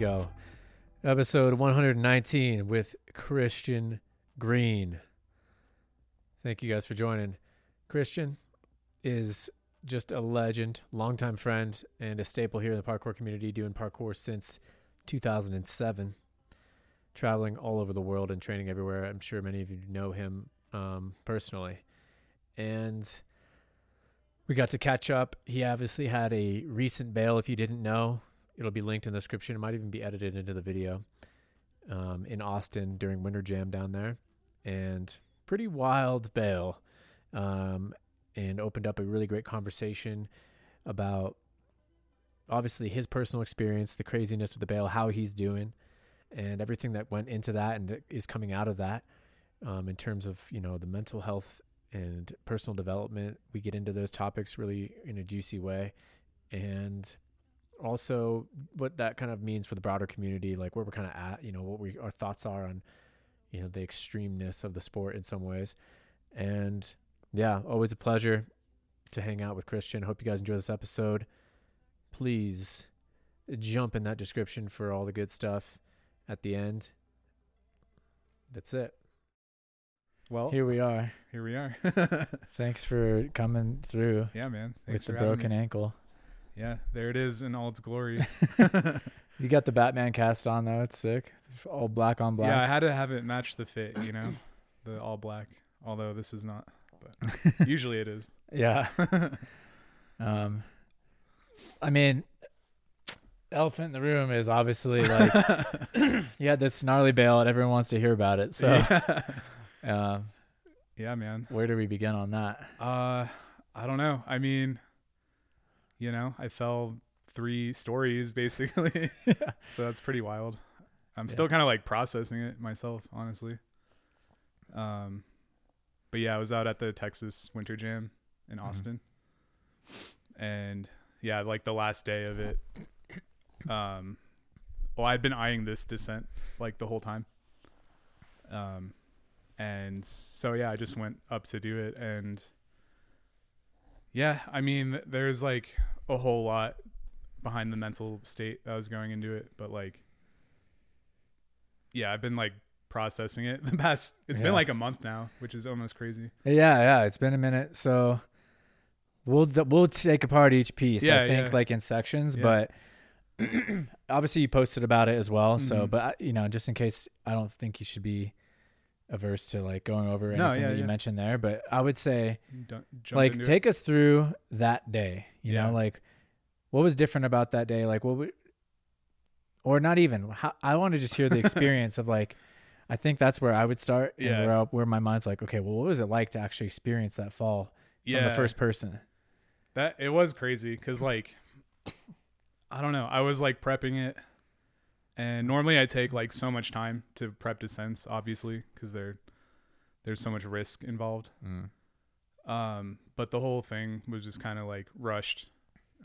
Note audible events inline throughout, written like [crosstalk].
go. Episode 119 with Christian Green. Thank you guys for joining. Christian is just a legend, longtime friend, and a staple here in the parkour community, doing parkour since 2007, traveling all over the world and training everywhere. I'm sure many of you know him um, personally. And we got to catch up. He obviously had a recent bail, if you didn't know. It'll be linked in the description. It might even be edited into the video um, in Austin during Winter Jam down there. And pretty wild bail. Um, and opened up a really great conversation about obviously his personal experience, the craziness of the bail, how he's doing, and everything that went into that and that is coming out of that um, in terms of you know the mental health and personal development. We get into those topics really in a juicy way, and also what that kind of means for the broader community, like where we're kind of at, you know, what we our thoughts are on, you know, the extremeness of the sport in some ways, and yeah, always a pleasure to hang out with Christian. Hope you guys enjoy this episode. Please jump in that description for all the good stuff at the end. That's it. Well, Here we are. here we are. [laughs] Thanks for coming through yeah, man. Thanks with the for having broken me. ankle. Yeah, there it is in all its glory. [laughs] [laughs] You got the Batman cast on though. It's sick. All black on black. Yeah, I had to have it match the fit, you know, [coughs] the all black. Although this is not, but [laughs] usually it is. Yeah. um, I mean, elephant in the room is obviously like [coughs] you had this gnarly bail and everyone wants to hear about it. So, yeah. um, yeah, man. where do we begin on that? Uh, I don't know. I mean, you know, I fell three stories [laughs] basically, [laughs] so that's pretty wild. I'm Yeah. still kind of like processing it myself, honestly. Um, but yeah, I was out at the Texas Winter Jam in Mhm. Austin, and yeah, like the last day of it. Um, well, I'd been eyeing this descent like the whole time. Um, and so yeah, I just went up to do it, and yeah, I mean, there's like a whole lot behind the mental state that was going into it, but like, yeah, I've been like processing it [laughs] the past. It's Yeah. been like a month now, which is almost crazy. Yeah, yeah. It's been a minute, so we'll we'll take apart each piece. Yeah, I think yeah. like in sections, but [clears throat] obviously you posted about it as well. So, Mhm. but you know, just in case, I don't think you should be averse to like going over anything No, yeah, that you mentioned there. But I would say like into it. take us through that day. You Yeah. know, like what was different about that day? Like what would, or not even. How, I want to just hear the [laughs] experience of like. I think that's where I would start, Yeah. where I, where my mind's like, okay, well, what was it like to actually experience that fall yeah, from the first person? That it was crazy because like I don't know. I was like prepping it, and normally I take like so much time to prep descents, obviously, because there there's so much risk involved. Um, but the whole thing was just kind of like rushed.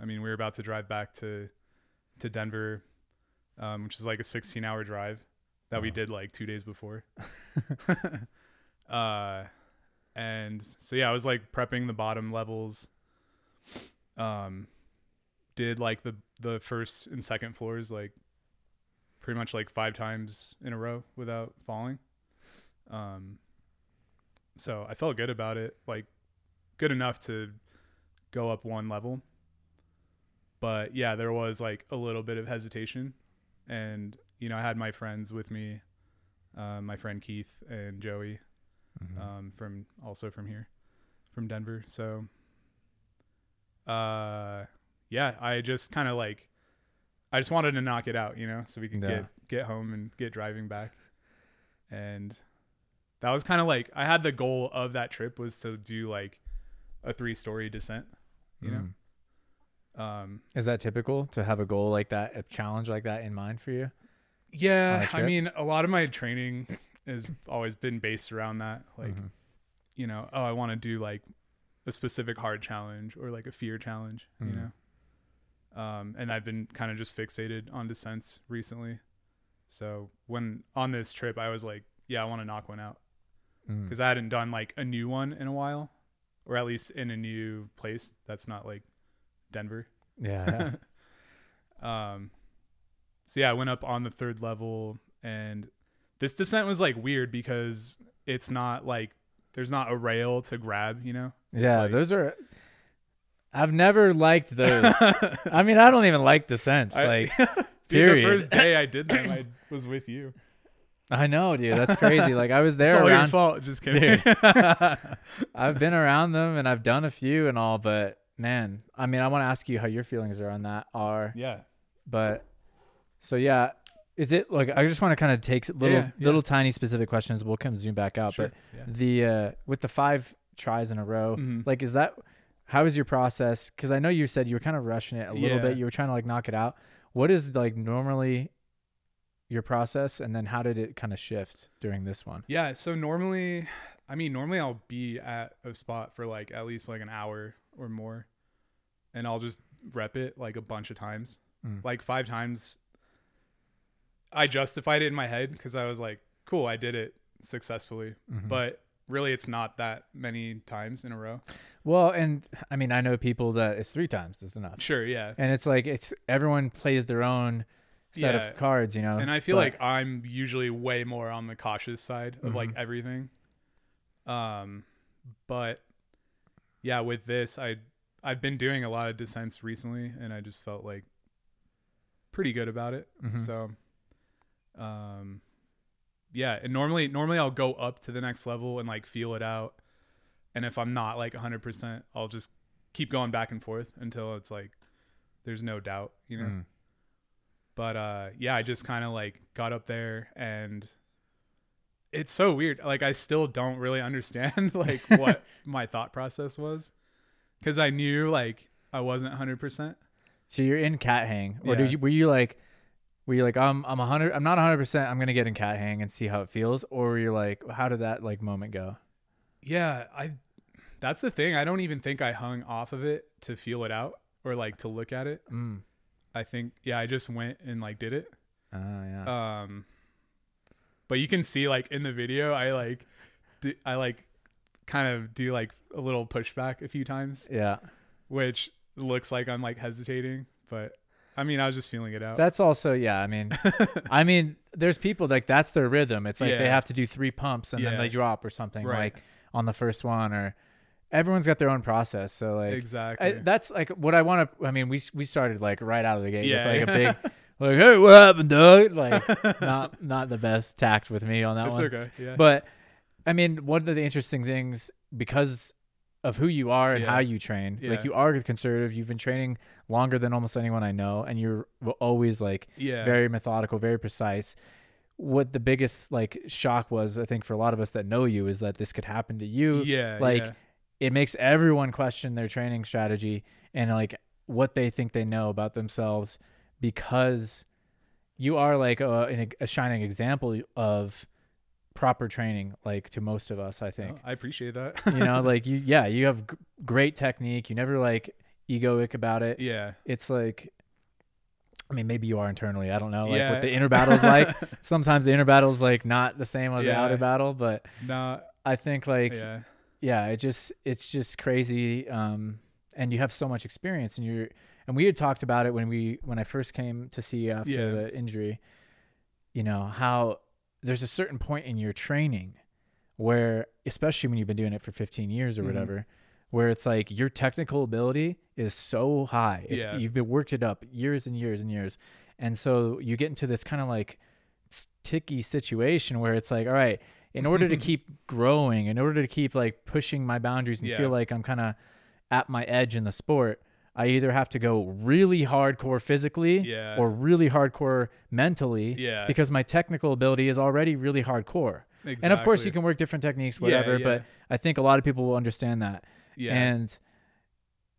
I mean, we were about to drive back to to Denver, um, which is like a 16 hour drive that we did like two days before. [laughs] uh, and so yeah, I was like prepping the bottom levels. Um, did like the the first and second floors like pretty much like five times in a row without falling. Um, so I felt good about it, like good enough to go up one level. But yeah, there was like a little bit of hesitation, and you know I had my friends with me, uh, my friend Keith and Joey, Mm-hmm. um, from also from here, from Denver. So, uh, yeah, I just kind of like, I just wanted to knock it out, you know, so we could Yeah. get get home and get driving back, and that was kind of like I had the goal of that trip was to do like a three story descent, you Mm. know. Um, Is that typical to have a goal like that, a challenge like that in mind for you? yeah, I mean, a lot of my training has always been based around that, like. Mhm. you know, oh, I want to do like a specific hard challenge or like a fear challenge, Mhm. you know. Um, and I've been kind of just fixated on descents recently. So when on this trip, I was like, yeah, I want to knock one out Mm. because I hadn't done like a new one in a while, or at least in a new place that's not like Denver. yeah, yeah. [laughs] um, so yeah, I went up on the third level, and this descent was like weird because it's not like there's not a rail to grab, you know. It's yeah, like- those are. I've never liked those. [laughs] I mean, I don't even like descents. I- Like, [laughs] Dude, period. the first day I did them, I [coughs] was with you. I know, dude. That's crazy. Like, I was there. It's all your fault. Just kidding. [laughs] I've been around them and I've done a few and all, but man, I mean, I want to ask you how your feelings are on that are. yeah. But so yeah, is it like I just want to kind of take little Yeah, yeah. little tiny specific questions. We'll come zoom back out, Sure. but Yeah. the uh with the five tries in a row, Mhm. like is that how is your process? Because I know you said you were kind of rushing it a little Yeah. bit. You were trying to like knock it out. What is like normally your process, and then how did it kind of shift during this one? Yeah, so normally, I mean, normally I'll be at a spot for like at least like an hour or more, and I'll just rep it like a bunch of times, Mm. like five times. I justified it in my head because I was like, "Cool, I did it successfully," Mhm. but really, it's not that many times in a row. Well, and I mean, I know people that it's three times is enough. Sure, yeah, and it's like it's everyone plays their own set Yeah. of cards, you know. and I feel but- like I'm usually way more on the cautious side of like Mhm. everything. Um, but yeah, with this, I I've been doing a lot of descents recently, and I just felt like pretty good about it. Mhm. So, um, yeah, and normally normally I'll go up to the next level and like feel it out, and if I'm not like 100, percent I'll just keep going back and forth until it's like there's no doubt, you know Mm. but uh yeah i just kind of like got up there and it's so weird like i still don't really understand [laughs] like what [laughs] my thought process was because i knew like i wasn't 100% so you're in cat hang, or Yeah. did you were you like were you like I'm I'm a hundred I'm not hundred percent I'm gonna get in cat hang and see how it feels, or were you like how did that like moment go? yeah i that's the thing i don't even think i hung off of it to feel it out or like to look at it Mm. i think yeah i just went and like did it Oh yeah. um but you can see like in the video i like do, i like kind of do like a little pushback a few times yeah. which looks like I'm like hesitating, but I mean, I was just feeling it out. That's also yeah. I mean, [laughs] I mean, there's people like that's their rhythm. It's like they have to do three pumps and then they drop or something Right. like on the first one, or everyone's got their own process. So like exactly. I, that's like what I want to. I mean, we we started like right out of the gate Yeah. with like a big, [laughs] like, hey, what happened, Doug? Like, [laughs] not not the best tact with me on that it's one. okay. Yeah. But I mean, one of the interesting things because of who you are and Yeah. how you train, Yeah. like you are a conservative. You've been training longer than almost anyone I know, and you're always like yeah. very methodical, very precise. What the biggest like shock was, I think, for a lot of us that know you, is that this could happen to you yeah. like. It makes everyone question their training strategy and like what they think they know about themselves because you are like a, a shining example of proper training like to most of us i think Oh, I appreciate that. you know [laughs] like you yeah you have g- great technique you never like egoic about it yeah. it's like i mean maybe you are internally i don't know like Yeah. what the inner battle's like [laughs] sometimes the inner battle's like not the same as the outer battle but Nah. i think like yeah. Yeah it just it's just crazy um and you have so much experience and you're and we had talked about it when we when i first came to see you after Yeah. the injury you know how there's a certain point in your training where especially when you've been doing it for 15 years or Mhm. whatever where it's like your technical ability is so high it's, Yeah. you've been worked it up years and years and years and so you get into this kind of like sticky situation where it's like all right in order to [laughs] keep growing in order to keep like pushing my boundaries and Yeah. feel like i'm kind of at my edge in the sport i either have to go really hardcore physically Yeah. or really hardcore mentally Yeah. because my technical ability is already really hardcore and of course you can work different techniques whatever yeah. but i think a lot of people will understand that Yeah. and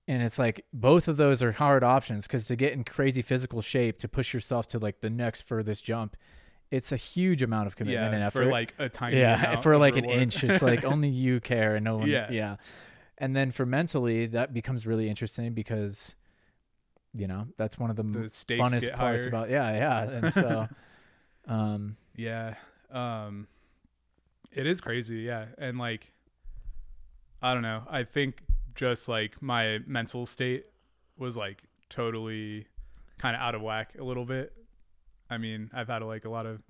and it's like both of those are hard options because to get in crazy physical shape to push yourself to like the next furthest jump it's a huge amount of commitment and effort For like a tiny. yeah for like an reward. inch it's like only you [laughs] care and no one Yeah. yeah and then for mentally that becomes really interesting because you know that's one of the, the funnest parts higher. about yeah yeah and so [laughs] um Yeah. Um it is crazy, yeah. And like I don't know. I think just like my mental state was like totally kind of out of whack a little bit. I mean, I've had like a lot of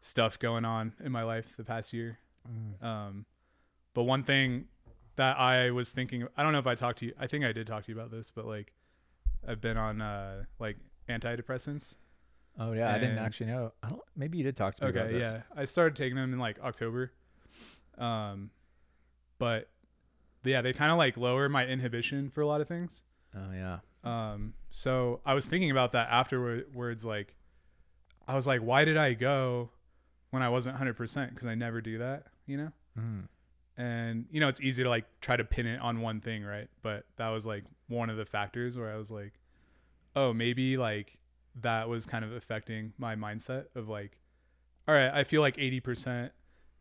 stuff going on in my life the past year. Um, but one thing that I was thinking, I don't know if I talked to you. I think I did talk to you about this, but like, I've been on uh like antidepressants. Oh yeah, I didn't actually know. I don't. Maybe you did talk to me about Okay, this. yeah. I started taking them in like October. Um, but yeah, they kind of like lower my inhibition for a lot of things. Oh yeah. Um, so I was thinking about that afterwards. Like, I was like, why did I go when I wasn't 100%? Because I never do that, you know? Mm. And, you know, it's easy to like try to pin it on one thing, right? But that was like one of the factors where I was like, oh, maybe like that was kind of affecting my mindset of like, all right, I feel like 80%,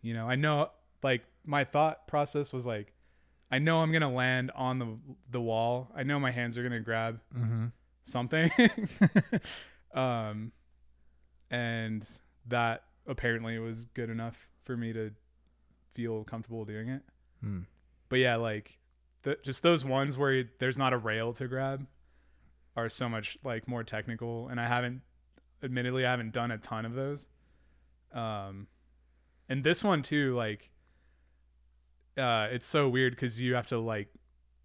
you know, I know like my thought process was like, I know I'm going to land on the the wall. I know my hands are going to grab Mm-hmm. something. [laughs] um, and that apparently was good enough for me to feel comfortable doing it. Mm. But yeah, like the, just those ones where there's not a rail to grab are so much like more technical. And I haven't, admittedly, I haven't done a ton of those. Um, and this one too, like, uh, it's so weird because you have to like,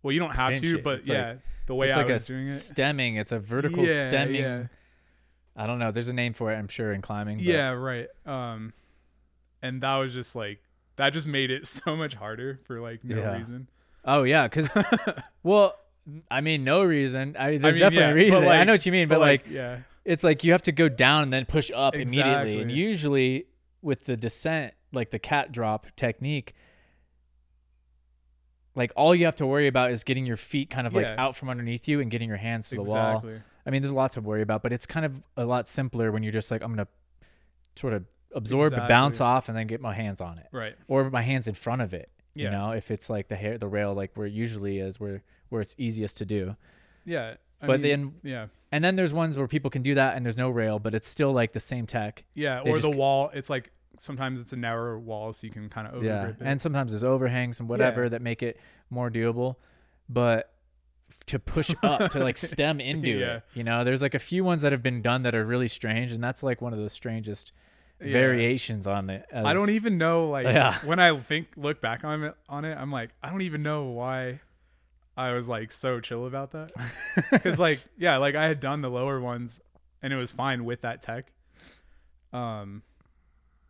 well, you don't have Pinch to, it. but It's like- yeah, the way it's I like was a doing it. stemming. It's a vertical Yeah, stemming. yeah. I don't know. There's a name for it. I'm sure in climbing. but- Yeah, right. Um, and that was just like that just made it [laughs] so much harder for like no Yeah. reason. Oh yeah, because [laughs] well, I mean, no reason. I, there's mean, definitely yeah, a reason. I know what you mean, but, But like, yeah, it's like you have to go down and then push up immediately. And usually with the descent, like the cat drop technique, like all you have to worry about is getting your feet kind of like out from underneath you and getting your hands to the wall. Exactly. I mean, there's lots to worry about, but it's kind of a lot simpler when you're just like, I'm gonna sort of absorb, and bounce off, and then get my hands on it, Right. or my hands in front of it. You know, if it's like the hair, the rail, like where it usually is, where where it's easiest to do. Yeah. I but mean, then, yeah, and then there's ones where people can do that, and there's no rail, but it's still like the same tech. yeah, They or the wall. It's like sometimes it's a narrower wall, so you can kind of over yeah, it. and sometimes there's overhangs and whatever Yeah. that make it more doable, but to push [laughs] up to like stem into Yeah. it, you know, there's like a few ones that have been done that are really strange, and that's like one of the strangest Yeah. variations on it. I don't even know like Yeah. when I think look back on it on it, I'm like I don't even know why I was like so chill about that. [laughs] Cuz like yeah, like I had done the lower ones and it was fine with that tech. Um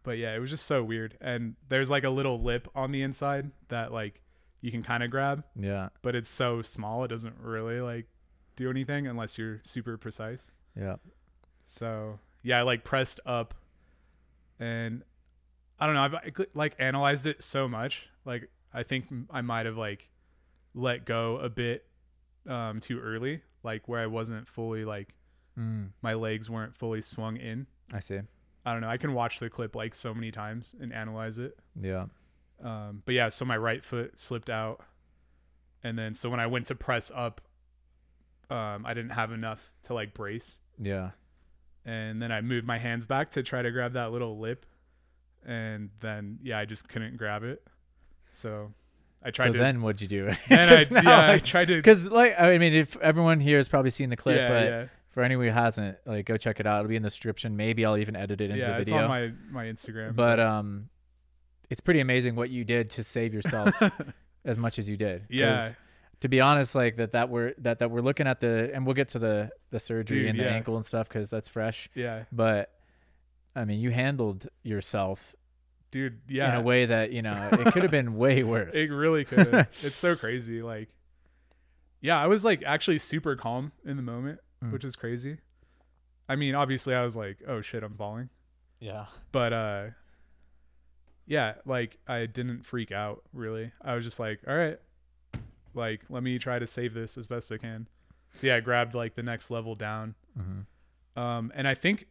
but yeah, it was just so weird and there's like a little lip on the inside that like you can kind of grab, Yeah, but it's so small it doesn't really like do anything unless you're super precise. yeah. So yeah, I like pressed up, and I don't know. I've like, like analyzed it so much. Like I think I might have like let go a bit um, too early, like where I wasn't fully like Mm, my legs weren't fully swung in. I see. I don't know. I can watch the clip like so many times and analyze it. Yeah, Um, but yeah, so my right foot slipped out, and then so when I went to press up, um, I didn't have enough to like brace. yeah. and then I moved my hands back to try to grab that little lip, and then yeah, I just couldn't grab it. So I tried so to. then what'd you do? [laughs] then I, [laughs] yeah, I tried to. Because like I mean, if everyone here has probably seen the clip, yeah, but yeah, for anyone who hasn't, like go check it out. It'll be in the description. Maybe I'll even edit it into yeah. the It's on my my Instagram. but um, it's pretty amazing what you did to save yourself [laughs] as much as you did. yeah, To be honest, like that, that we're that that we're looking at the, and we'll get to the the surgery Dude, and the yeah. ankle and stuff because that's fresh. yeah, But I mean, you handled yourself dude. Yeah, in a way that you know it could have been way [laughs] worse. it really could. it's so crazy. Like, yeah, I was like actually super calm in the moment, Mm. which is crazy. I mean, obviously, I was like, "Oh shit, I'm falling." yeah. but uh yeah like i didn't freak out really i was just like all right like let me try to save this as best i can so yeah i grabbed like the next level down Mm-hmm. um and i think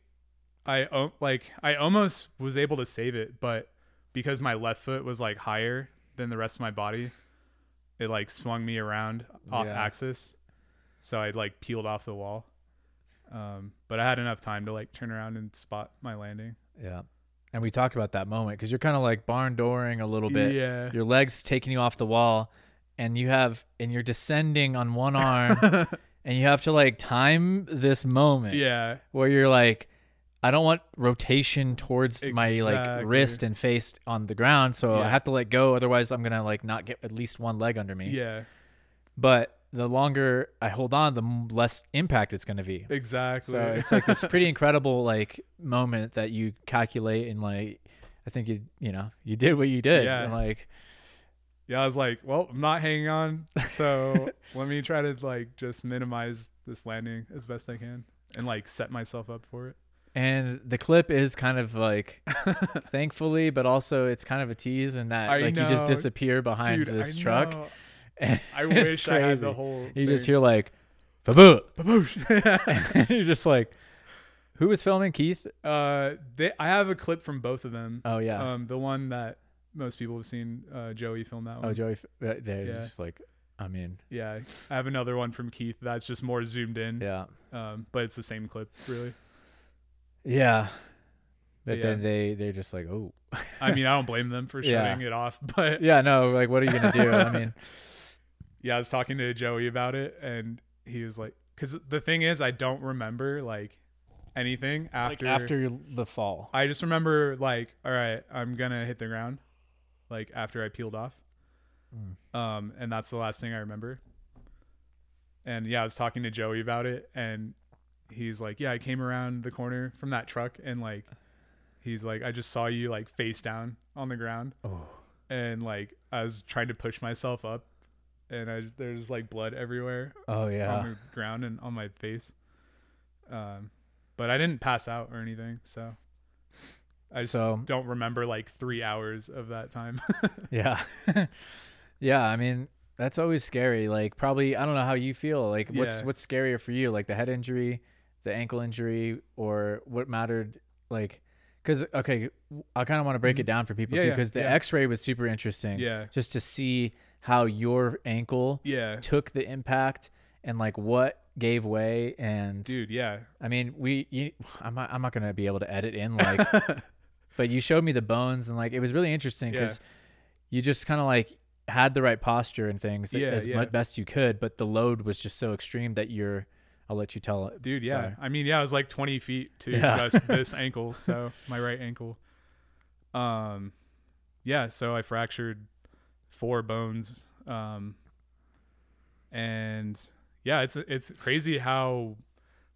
i o- like i almost was able to save it but because my left foot was like higher than the rest of my body it like swung me around off Yeah. axis so i like peeled off the wall um but i had enough time to like turn around and spot my landing Yeah. And we talked about that moment because you're kind of like barn dooring a little bit. yeah Your legs taking you off the wall, and you have, and you're descending on one arm, [laughs] and you have to like time this moment yeah where you're like, I don't want rotation towards my like wrist and face on the ground, so I have to let go. Otherwise, I'm gonna like not get at least one leg under me. Yeah, But the longer I hold on, the less impact it's gonna be. exactly. So it's like this pretty incredible like moment that you calculate and like I think you you know you did what you did Yeah. and like yeah, I was like, well, I'm not hanging on, so [laughs] let me try to like just minimize this landing as best I can and like set myself up for it. and the clip is kind of like [laughs] thankfully but also it's kind of a tease in that I like you just disappear behind Dude, this I truck. know. I [laughs] wish I had the whole. You just hear like baboo Baboosh. [laughs] [laughs] and you're just like who was filming Keith? uh, they, I have a clip from both of them. Oh yeah. Um, the one that most people have seen, uh, Joey film that one. oh Joey they're yeah. just like I mean Yeah, I have another one from Keith that's just more zoomed in. yeah. Um, but it's the same clip, really. Yeah. But Yeah. then they they're just like, "Oh." I mean, I don't blame them for Yeah. shutting it off, but Yeah, no, like what are you going to do? I mean, yeah, I was talking to Joey about it, and he was like, because the thing is, I don't remember like anything like after. after the fall. I just remember like, all right, I'm gonna hit the ground, like after I peeled off, Mm. um, and that's the last thing I remember. And yeah, I was talking to Joey about it, and he's like, "Yeah, I came around the corner from that truck, and like, he's like, I just saw you like face down on the ground, Oh. and like I was trying to push myself up, and I just, there's like blood everywhere Oh yeah. on the ground and on my face. Um, but I didn't pass out or anything, so I just So- don't remember like three hours of that time. [laughs] Yeah. yeah, I mean, that's always scary. Like probably I don't know how you feel. Like what's Yeah. what's scarier for you? Like the head injury, the ankle injury or what mattered like cuz okay, I kind of want to break it down for people Mm-hmm. Yeah, too yeah, cuz the yeah. x-ray was super interesting. yeah, Just to see how your ankle yeah, took the impact and like what gave way and dude, yeah, I mean, we you, I'm not, I'm not going to be able to edit in like [laughs] but you showed me the bones and like it was really interesting Yeah. because you just kind of like had the right posture and things Yeah, as yeah. best you could but the load was just so extreme that you're i'll let you tell it dude, yeah. I mean, yeah, I was like 20 feet to Yeah. just [laughs] this ankle, so my right ankle. Um, yeah, so I fractured four bones. Um, and yeah, it's it's crazy how,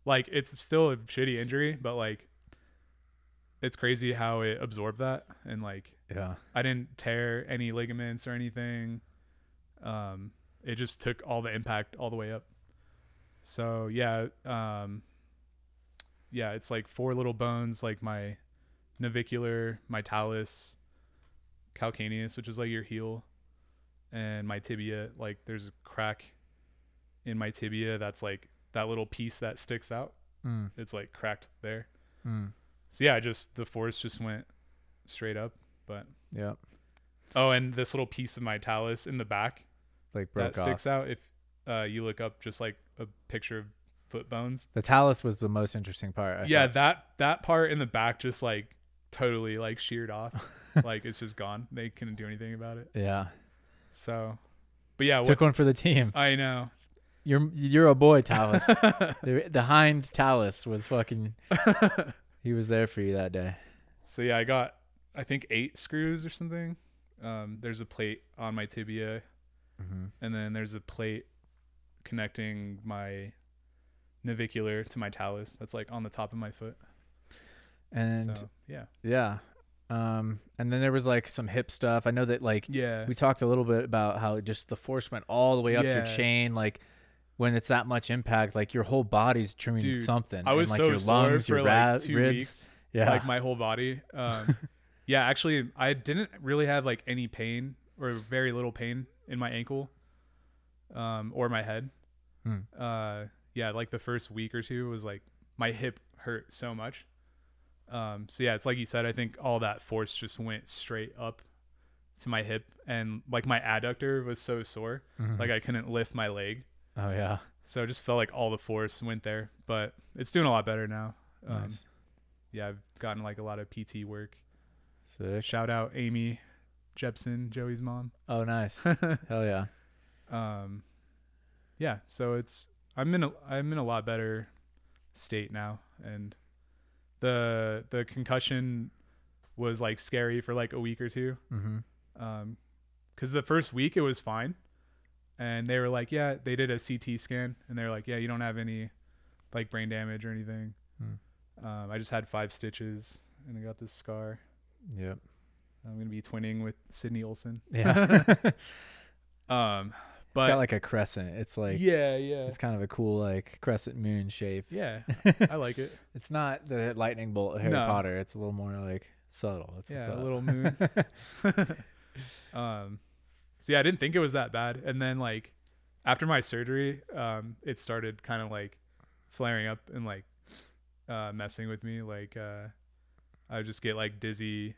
like, it's still a shitty injury, but like, it's crazy how it absorbed that and like yeah I didn't tear any ligaments or anything. Um, it just took all the impact all the way up. So yeah, um, yeah, it's like four little bones, like my navicular, my talus, calcaneus, which is like your heel, and my tibia. Like there's a crack in my tibia that's like that little piece that sticks out. mm, It's like cracked there. mm, So yeah, I just the force just went straight up. But yeah Oh, and this little piece of my talus in the back like broke that off sticks out. If uh, you look up just like a picture of foot bones, the talus was the most interesting part I yeah, thought. that that part in the back just like totally like sheared off, [laughs] like it's just gone. They couldn't do anything about it. yeah So, but yeah, what, took one for the team I know. you're you're a boy talus [laughs] the, the hind talus was fucking [laughs] he was there for you that day so yeah, I got I think eight screws or something. Um, there's a plate on my tibia, mm-hmm. and then there's a plate connecting my navicular to my talus. That's like on the top of my foot. and so yeah, Yeah. Um, and then there was like some hip stuff. I know that like yeah, we talked a little bit about how just the force went all the way up your chain. Like when it's that much impact, like your whole body's doing Dude, something. I was and, like so your sore lungs, for your like ra- two ribs. weeks, Yeah. like my whole body. Um, [laughs] yeah, actually, I didn't really have like any pain or very little pain in my ankle, um, or my head. Hmm. Uh, yeah, like the first week or two was like my hip hurt so much. Um, so yeah, it's like you said. I think all that force just went straight up to my hip, and like my adductor was so sore, Mhm. like I couldn't lift my leg. oh yeah. So it just felt like all the force went there, but it's doing a lot better now. Um, nice. Yeah, I've gotten like a lot of PT work. Sick. Shout out Amy Jepson, Joey's mom. Oh nice. [laughs] Hell yeah. Um, yeah, so it's I'm in a I'm in a lot better state now, and the the concussion was like scary for like a week or two. Mm-hmm. Um, because the first week it was fine, and they were like, yeah, they did a CT scan, and they're like, yeah, you don't have any like brain damage or anything. Hmm. Um, I just had five stitches, and I got this scar. Yep. I'm gonna be twinning with Sydney Olson. Yeah. [laughs] Um, but it's got like a crescent. It's like yeah, yeah, it's kind of a cool like crescent moon shape. yeah. [laughs] I like it. It's not the lightning bolt of Harry No. Potter. It's a little more like subtle. That's Yeah, a little moon. [laughs] [laughs] um, so yeah, I didn't think it was that bad, and then like after my surgery, um, it started kind of like flaring up and like uh, messing with me. Like uh, I would just get like dizzy,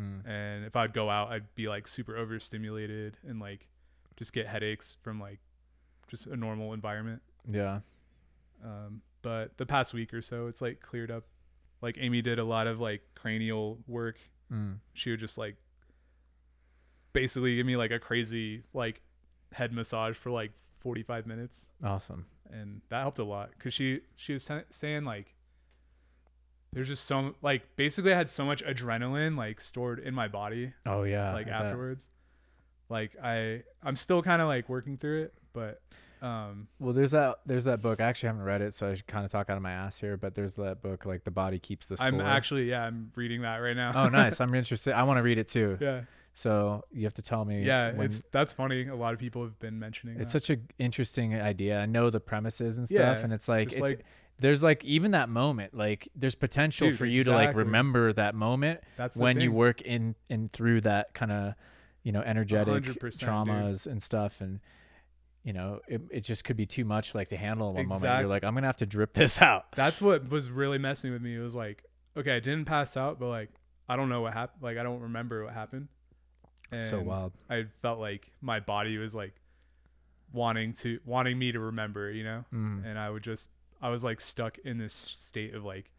Mm. and if I'd go out, I'd be like super overstimulated and like just get headaches from like just a normal environment. Yeah. Um, but the past week or so, it's like cleared up. Like Amy did a lot of like cranial work. Mm. She would just like basically give me like a crazy like head massage for like 45 minutes, Awesome. and that helped a lot because she she was t- saying like there's just so like basically I had so much adrenaline like stored in my body Oh yeah. like I bet. Like I I'm still kind of like working through it, but um Well, there's that there's that book. I actually haven't read it, so I should kind of talk out of my ass here. But there's that book, like the body keeps the score. I'm actually yeah I'm reading that right now. oh, nice. I'm [laughs] interested. I want to read it too. yeah. So you have to tell me. Yeah, when- it's that's funny. A lot of people have been mentioning it's that. such an interesting idea. I know the premises and stuff, Yeah, and it's like it's like- there's like even that moment, like there's potential Dude, for you to like remember that moment that's when you work in and through that kind of you know energetic 100%, dude. traumas and stuff and you know it, it just could be too much like to handle in one moment you're like i'm gonna have to drip [laughs] this out That's what was really messing with me. It was like, okay, I didn't pass out, but like I don't know what happened. Like I don't remember what happened. And so wild I felt like my body was like wanting to wanting me to remember, you know. mm. And I would just I was like stuck in this state of like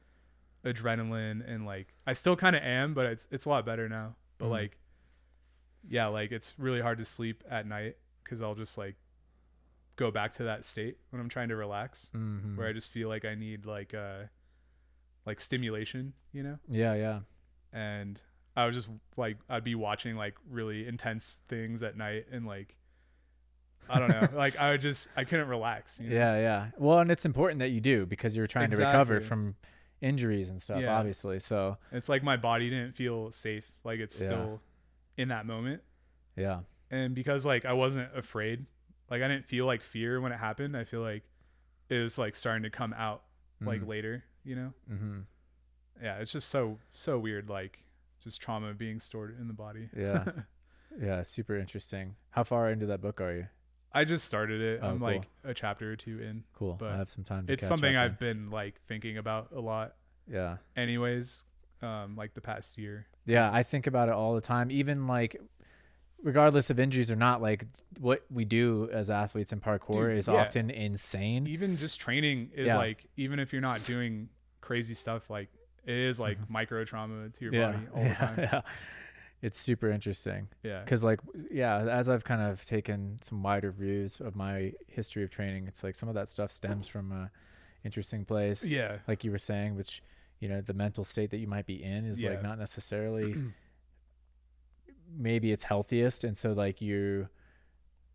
adrenaline and like I still kind of am, but it's it's a lot better now. But Mhm. like yeah, like it's really hard to sleep at night cuz I'll just like go back to that state when I'm trying to relax Mhm. where I just feel like I need like uh like stimulation, you know? yeah yeah And I was just like I'd be watching like really intense things at night and like I don't know, [laughs] like I would just I couldn't relax. You know? yeah yeah well and it's important that you do because you're trying to recover from injuries and stuff Yeah. obviously so It's like my body didn't feel safe. Like it's Yeah. still in that moment. yeah And because like I wasn't afraid, like I didn't feel like fear when it happened. I feel like it was like starting to come out like Mhm. later, you know? mm-hmm. Yeah, it's just so so weird like just trauma being stored in the body. yeah [laughs] yeah super interesting how far into that book are you I just started it. Oh, I'm cool. like a chapter or two in. cool But i have some time to It's something I've been like thinking about a lot yeah anyways, um like the past year. Yeah, I think about it all the time. Even like, regardless of injuries or not, like what we do as athletes in parkour Dude, is yeah. often insane. Even just training is Yeah. like even if you're not doing crazy stuff like it is like micro trauma to your Mm-hmm. yeah, body all [laughs] yeah, the time. yeah. It's super interesting Yeah. because, like, yeah, as I've kind of taken some wider views of my history of training, it's like some of that stuff stems from a interesting place. Yeah. like you were saying, which you know the mental state that you might be in is Yeah. like not necessarily [clears throat] maybe it's healthiest, and so like you,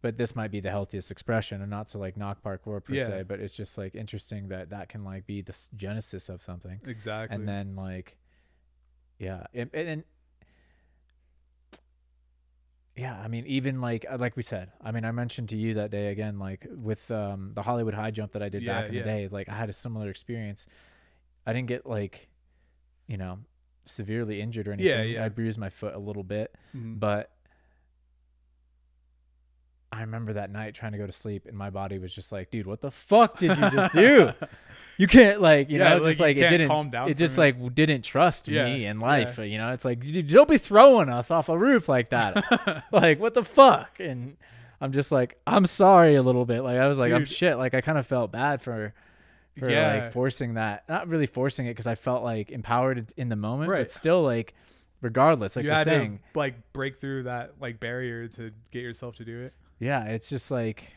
but this might be the healthiest expression, and not to like knock parkour per Yeah. se, but it's just like interesting that that can like be the genesis of something, Exactly. and then like, yeah, and, and, and yeah, I mean, even like uh, like we said, I mean, I mentioned to you that day again, like with um, the Hollywood high jump that I did Yeah, back in yeah. the day, like I had a similar experience. I didn't get like, you know, severely injured or anything. Yeah, yeah. I bruised my foot a little bit, Mhm. but I remember that night trying to go to sleep, and my body was just like, "Dude, what the fuck did you just do? [laughs] You can't like, you Yeah, know, like, just like it didn't. calm down it just like didn't trust Yeah, me in life. yeah. You know, it's like, "Dude, don't be throwing us off a roof like that. [laughs] like, what the fuck? And I'm just like, I'm sorry a little bit. Like, I was like, I'm shit. Like, I kind of felt bad for. For Yeah. like forcing that, not really forcing it because I felt like empowered in the moment, Right. but still like, regardless, like you you're had saying, to like break through that like barrier to get yourself to do it. yeah, it's just like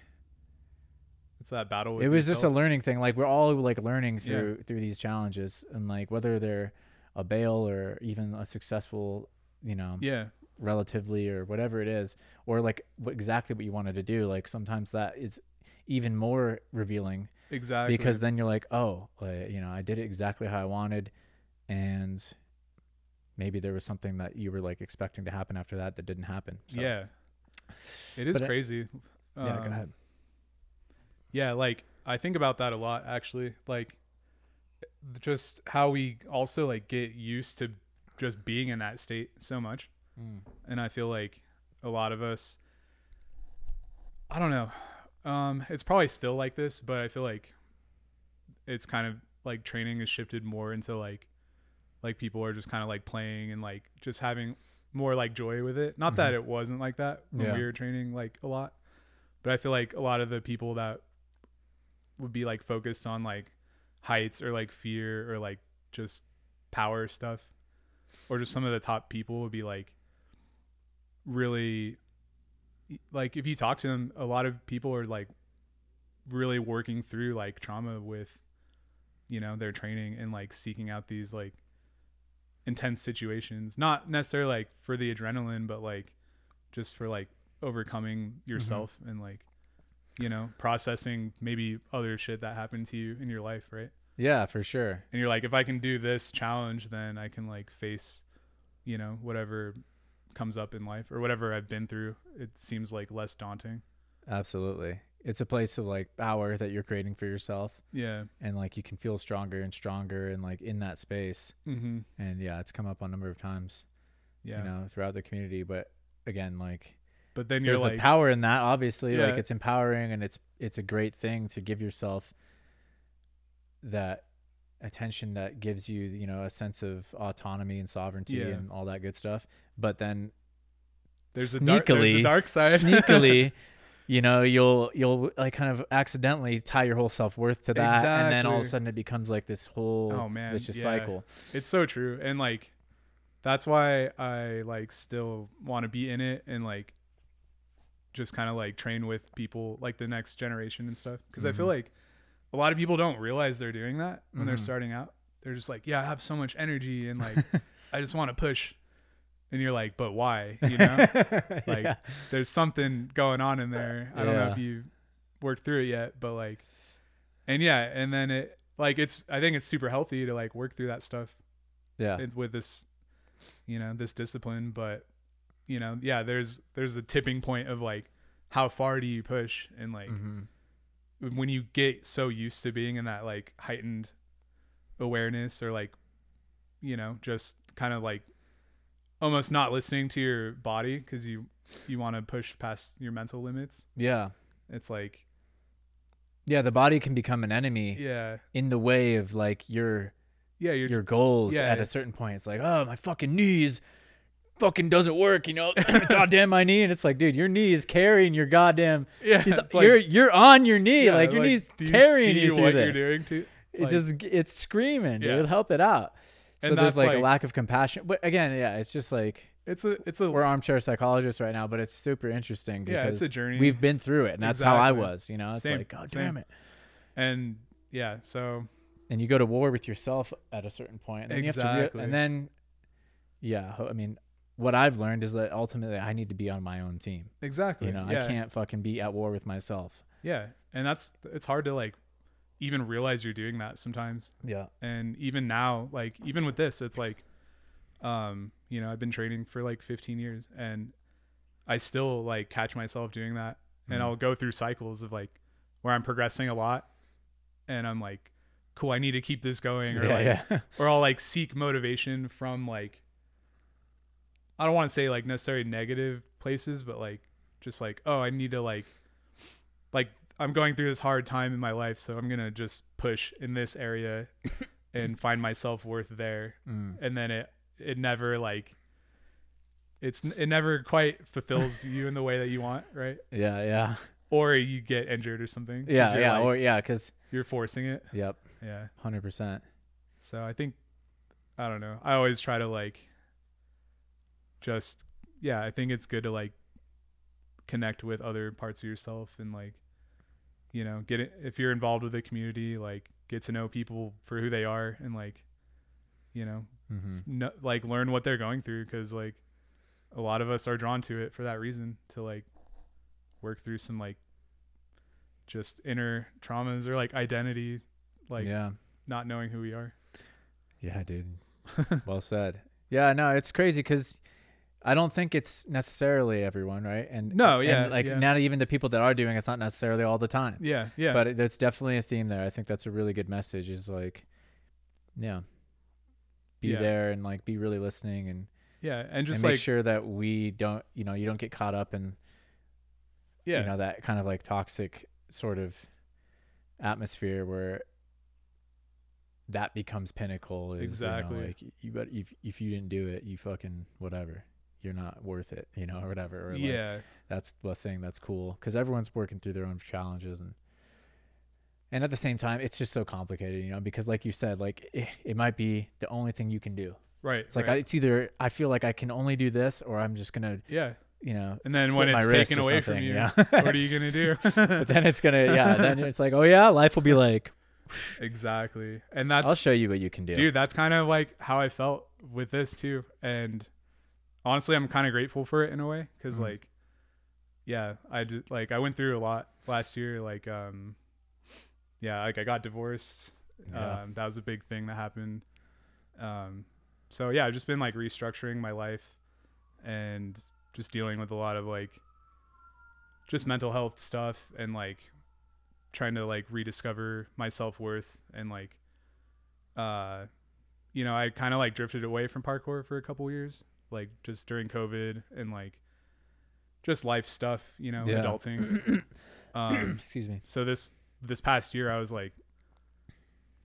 it's that battle. With it was just a learning thing. Like we're all like learning Yeah. through through these challenges, and like whether they're a bail or even a successful, you know, yeah, relatively or whatever it is, or like what exactly what you wanted to do. Like sometimes that is even more revealing exactly. because then you're like, oh, like, you know, I did it exactly how I wanted, and maybe there was something that you were like expecting to happen after that that didn't happen. So, yeah, it is But, uh, crazy. yeah. go Um, ahead. Yeah, like I think about that a lot actually. Like just how we also like get used to just being in that state so much. Mm. And I feel like a lot of us I don't know. Um it's probably still like this, but I feel like it's kind of like training has shifted more into like like people are just kind of like playing and like just having more like joy with it. Not that Mhm. it wasn't like that when Yeah. we were training like a lot. But I feel like a lot of the people that would be like focused on like heights or like fear or like just power stuff or just some of the top people would be like really like if you talk to them a lot of people are like really working through like trauma with you know their training and like seeking out these like intense situations. Not necessarily like for the adrenaline but like just for like overcoming mm-hmm. yourself and like you know processing maybe other shit that happened to you in your life right? Yeah, for sure. and you're like if i can do this challenge then i can like face you know whatever comes up in life or whatever i've been through it seems like less daunting. Absolutely. It's a place of like power that you're creating for yourself. Yeah. And like you can feel stronger and stronger and like in that space. mm-hmm. And yeah, it's come up a number of times, yeah. you know, throughout the community, but again, like but then you're there's like a power in that obviously. Like it's empowering and it's it's a great thing to give yourself that attention that gives you, you know, a sense of autonomy and sovereignty Yeah. and all that good stuff. But then there's a dark, there's a dark side sneakily [laughs] you know you'll you'll like kind of accidentally tie your whole self-worth to that and then all of a sudden it becomes like this whole Oh, man, vicious yeah. cycle It's so true. And like that's why I like still want to be in it and like just kind of like train with people like the next generation and stuff because I feel Mhm. like a lot of people don't realize they're doing that when they're Mhm. starting out. They're just like, "Yeah, I have so much energy and like [laughs] I just want to push." And you're like, "But why?" [laughs] You know? Like, yeah. There's something going on in there. I don't know if you worked through it yet, but like and yeah, and then it like it's I think it's super healthy to like work through that stuff yeah with this you know this discipline but you know yeah there's there's a tipping point of like how far do you push and like Mhm. When you get so used to being in that like heightened awareness or like you know just kind of like almost not listening to your body because you you want to push past your mental limits yeah. it's like yeah the body can become an enemy yeah. in the way of like your yeah you're your goals yeah. at a certain point. It's like oh my fucking knees fucking doesn't work you know [laughs] goddamn my knee and it's like dude your knee is carrying your goddamn [laughs] yeah like- you're you're on your knee yeah, like your knee's do you carrying see you through what this you're doing to it just it's screaming Yeah. dude help it out so And there's like, a lack of compassion but again yeah it's just like it's a it's a we're armchair psychologists right now but it's super interesting Yeah, it's a journey. we've been through it and that's how i was you know it's Same, like god same. damn it and yeah so and you go to war with yourself at a certain point and then you have to Exactly. re- and then yeah i mean what i've learned is that ultimately i need to be on my own team. Exactly. You know yeah. i can't fucking be at war with myself. Yeah. And that's it's hard to like even realize you're doing that sometimes. Yeah. And even now like even with this it's like um you know i've been training for like 15 years and i still like catch myself doing that. And Mhm. i'll go through cycles of like where i'm progressing a lot and i'm like cool i need to keep this going or yeah, like yeah. [laughs] or I'll like seek motivation from like I don't want to say like necessarily negative places, but like just like oh I need to like like I'm going through this hard time in my life, so I'm gonna just push in this area [laughs] and find my self worth there, Mm. and then it it never like it's it never quite fulfills you in the way that you want, right? yeah yeah Or you get injured or something. yeah yeah like- or yeah because you're forcing it. yep Yeah. 100% So I think I don't know. I always try to like just yeah, I think it's good to like connect with other parts of yourself and like you know, get it if you're involved with the community, like get to know people for who they are and like, you know, Mm-hmm. no, like learn what they're going through because like a lot of us are drawn to it for that reason to like work through some like just inner traumas or like identity, like yeah. not knowing who we are. Yeah, dude. [laughs] well said. Yeah, no, it's crazy because I don't think it's necessarily everyone, right? And No, and, yeah, like yeah. not even the people that are doing it's not necessarily all the time. Yeah, yeah, But it, there's definitely a theme there. I think that's a really good message. Is like, yeah, be Yeah. there and like be really listening and, yeah, and just and make like sure that we don't, you know, you don't get caught up in yeah, you know that kind of like toxic sort of atmosphere where that becomes pinnacle is, Exactly. you know, like you but if if you didn't do it you fucking whatever you're not worth it you know or whatever or like, yeah, that's the thing that's cool because everyone's working through their own challenges and and at the same time it's just so complicated you know because like you said like it, it might be the only thing you can do right. it's like I, it's either i feel like i can only do this or i'm just gonna yeah, you know and then when it's taken away from you, yeah. what are [laughs] you gonna do? but then it's gonna yeah then it's like oh yeah life will be like [laughs] exactly, and that's i'll show you what you can do dude that's kind of like how i felt with this too and honestly i'm kind of grateful for it in a way because Mhm. like yeah i did like i went through a lot last year like um yeah like i got divorced Yeah. um that was a big thing that happened um so yeah i've just been like restructuring my life and just dealing with a lot of like just mental health stuff and like trying to like rediscover my self-worth and like uh you know i kind of like drifted away from parkour for a couple years like just during covid and like just life stuff you know Yeah. adulting [coughs] um [coughs] excuse me so this this past year i was like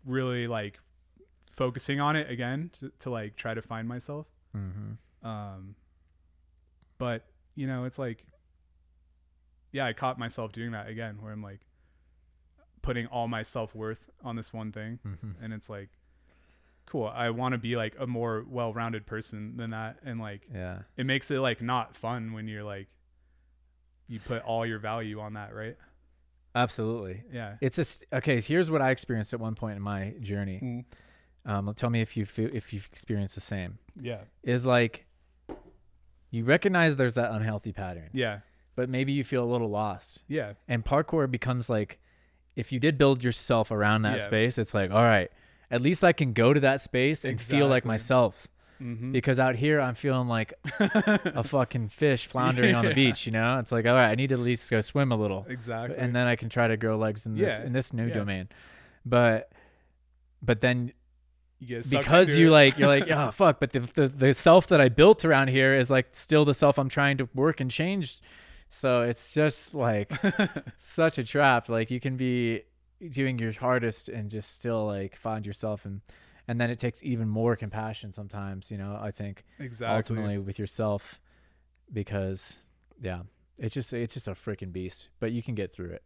really like focusing on it again to, to like try to find myself mm-hmm. um but you know it's like yeah i caught myself doing that again where i'm like putting all my self-worth on this one thing Mm-hmm. and it's like cool i want to be like a more well-rounded person than that and like yeah. it makes it like not fun when you're like you put all your value on that right? Absolutely. Yeah. It's just okay here's what i experienced at one point in my journey. Um tell me if you feel if you've experienced the same. Yeah. Is like you recognize there's that unhealthy pattern. Yeah. But maybe you feel a little lost. Yeah. And parkour becomes like if you did build yourself around that Yeah. space it's like all right at least i can go to that space and feel like myself. Mm-hmm. because out here i'm feeling like a [laughs] fucking fish floundering on the beach you know? It's like all right i need to at least go swim a little. Exactly. And then i can try to grow legs in this Yeah, in this new yeah. domain. But but then you because you like you're like [laughs] oh fuck but the, the the self that i built around here is like still the self i'm trying to work and change. So it's just like [laughs] such a trap. Like you can be doing your hardest and just still like find yourself and and then it takes even more compassion sometimes you know i think exactly ultimately with yourself because yeah it's just it's just a freaking beast but you can get through it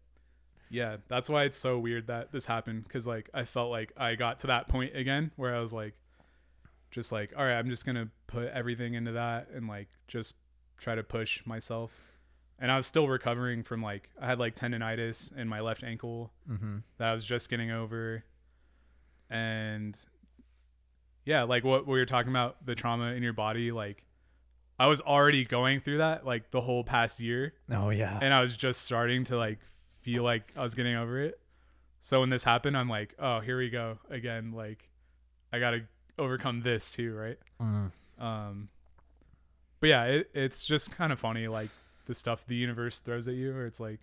Yeah, that's why it's so weird that this happened because like I felt like I got to that point again where I was like, just like, all right, I'm just gonna put everything into that and like just try to push myself. And I was still recovering from like I had like tendonitis in my left ankle mm-hmm. that I was just getting over, and yeah, like what we were talking about the trauma in your body, like I was already going through that like the whole past year oh yeah and I was just starting to like feel like I was getting over it. So when this happened, I'm like, oh, here we go again. Like, I gotta overcome this too, right? Mm. Um, but yeah, it, it's just kind of funny, like the stuff the universe throws at you, where it's like,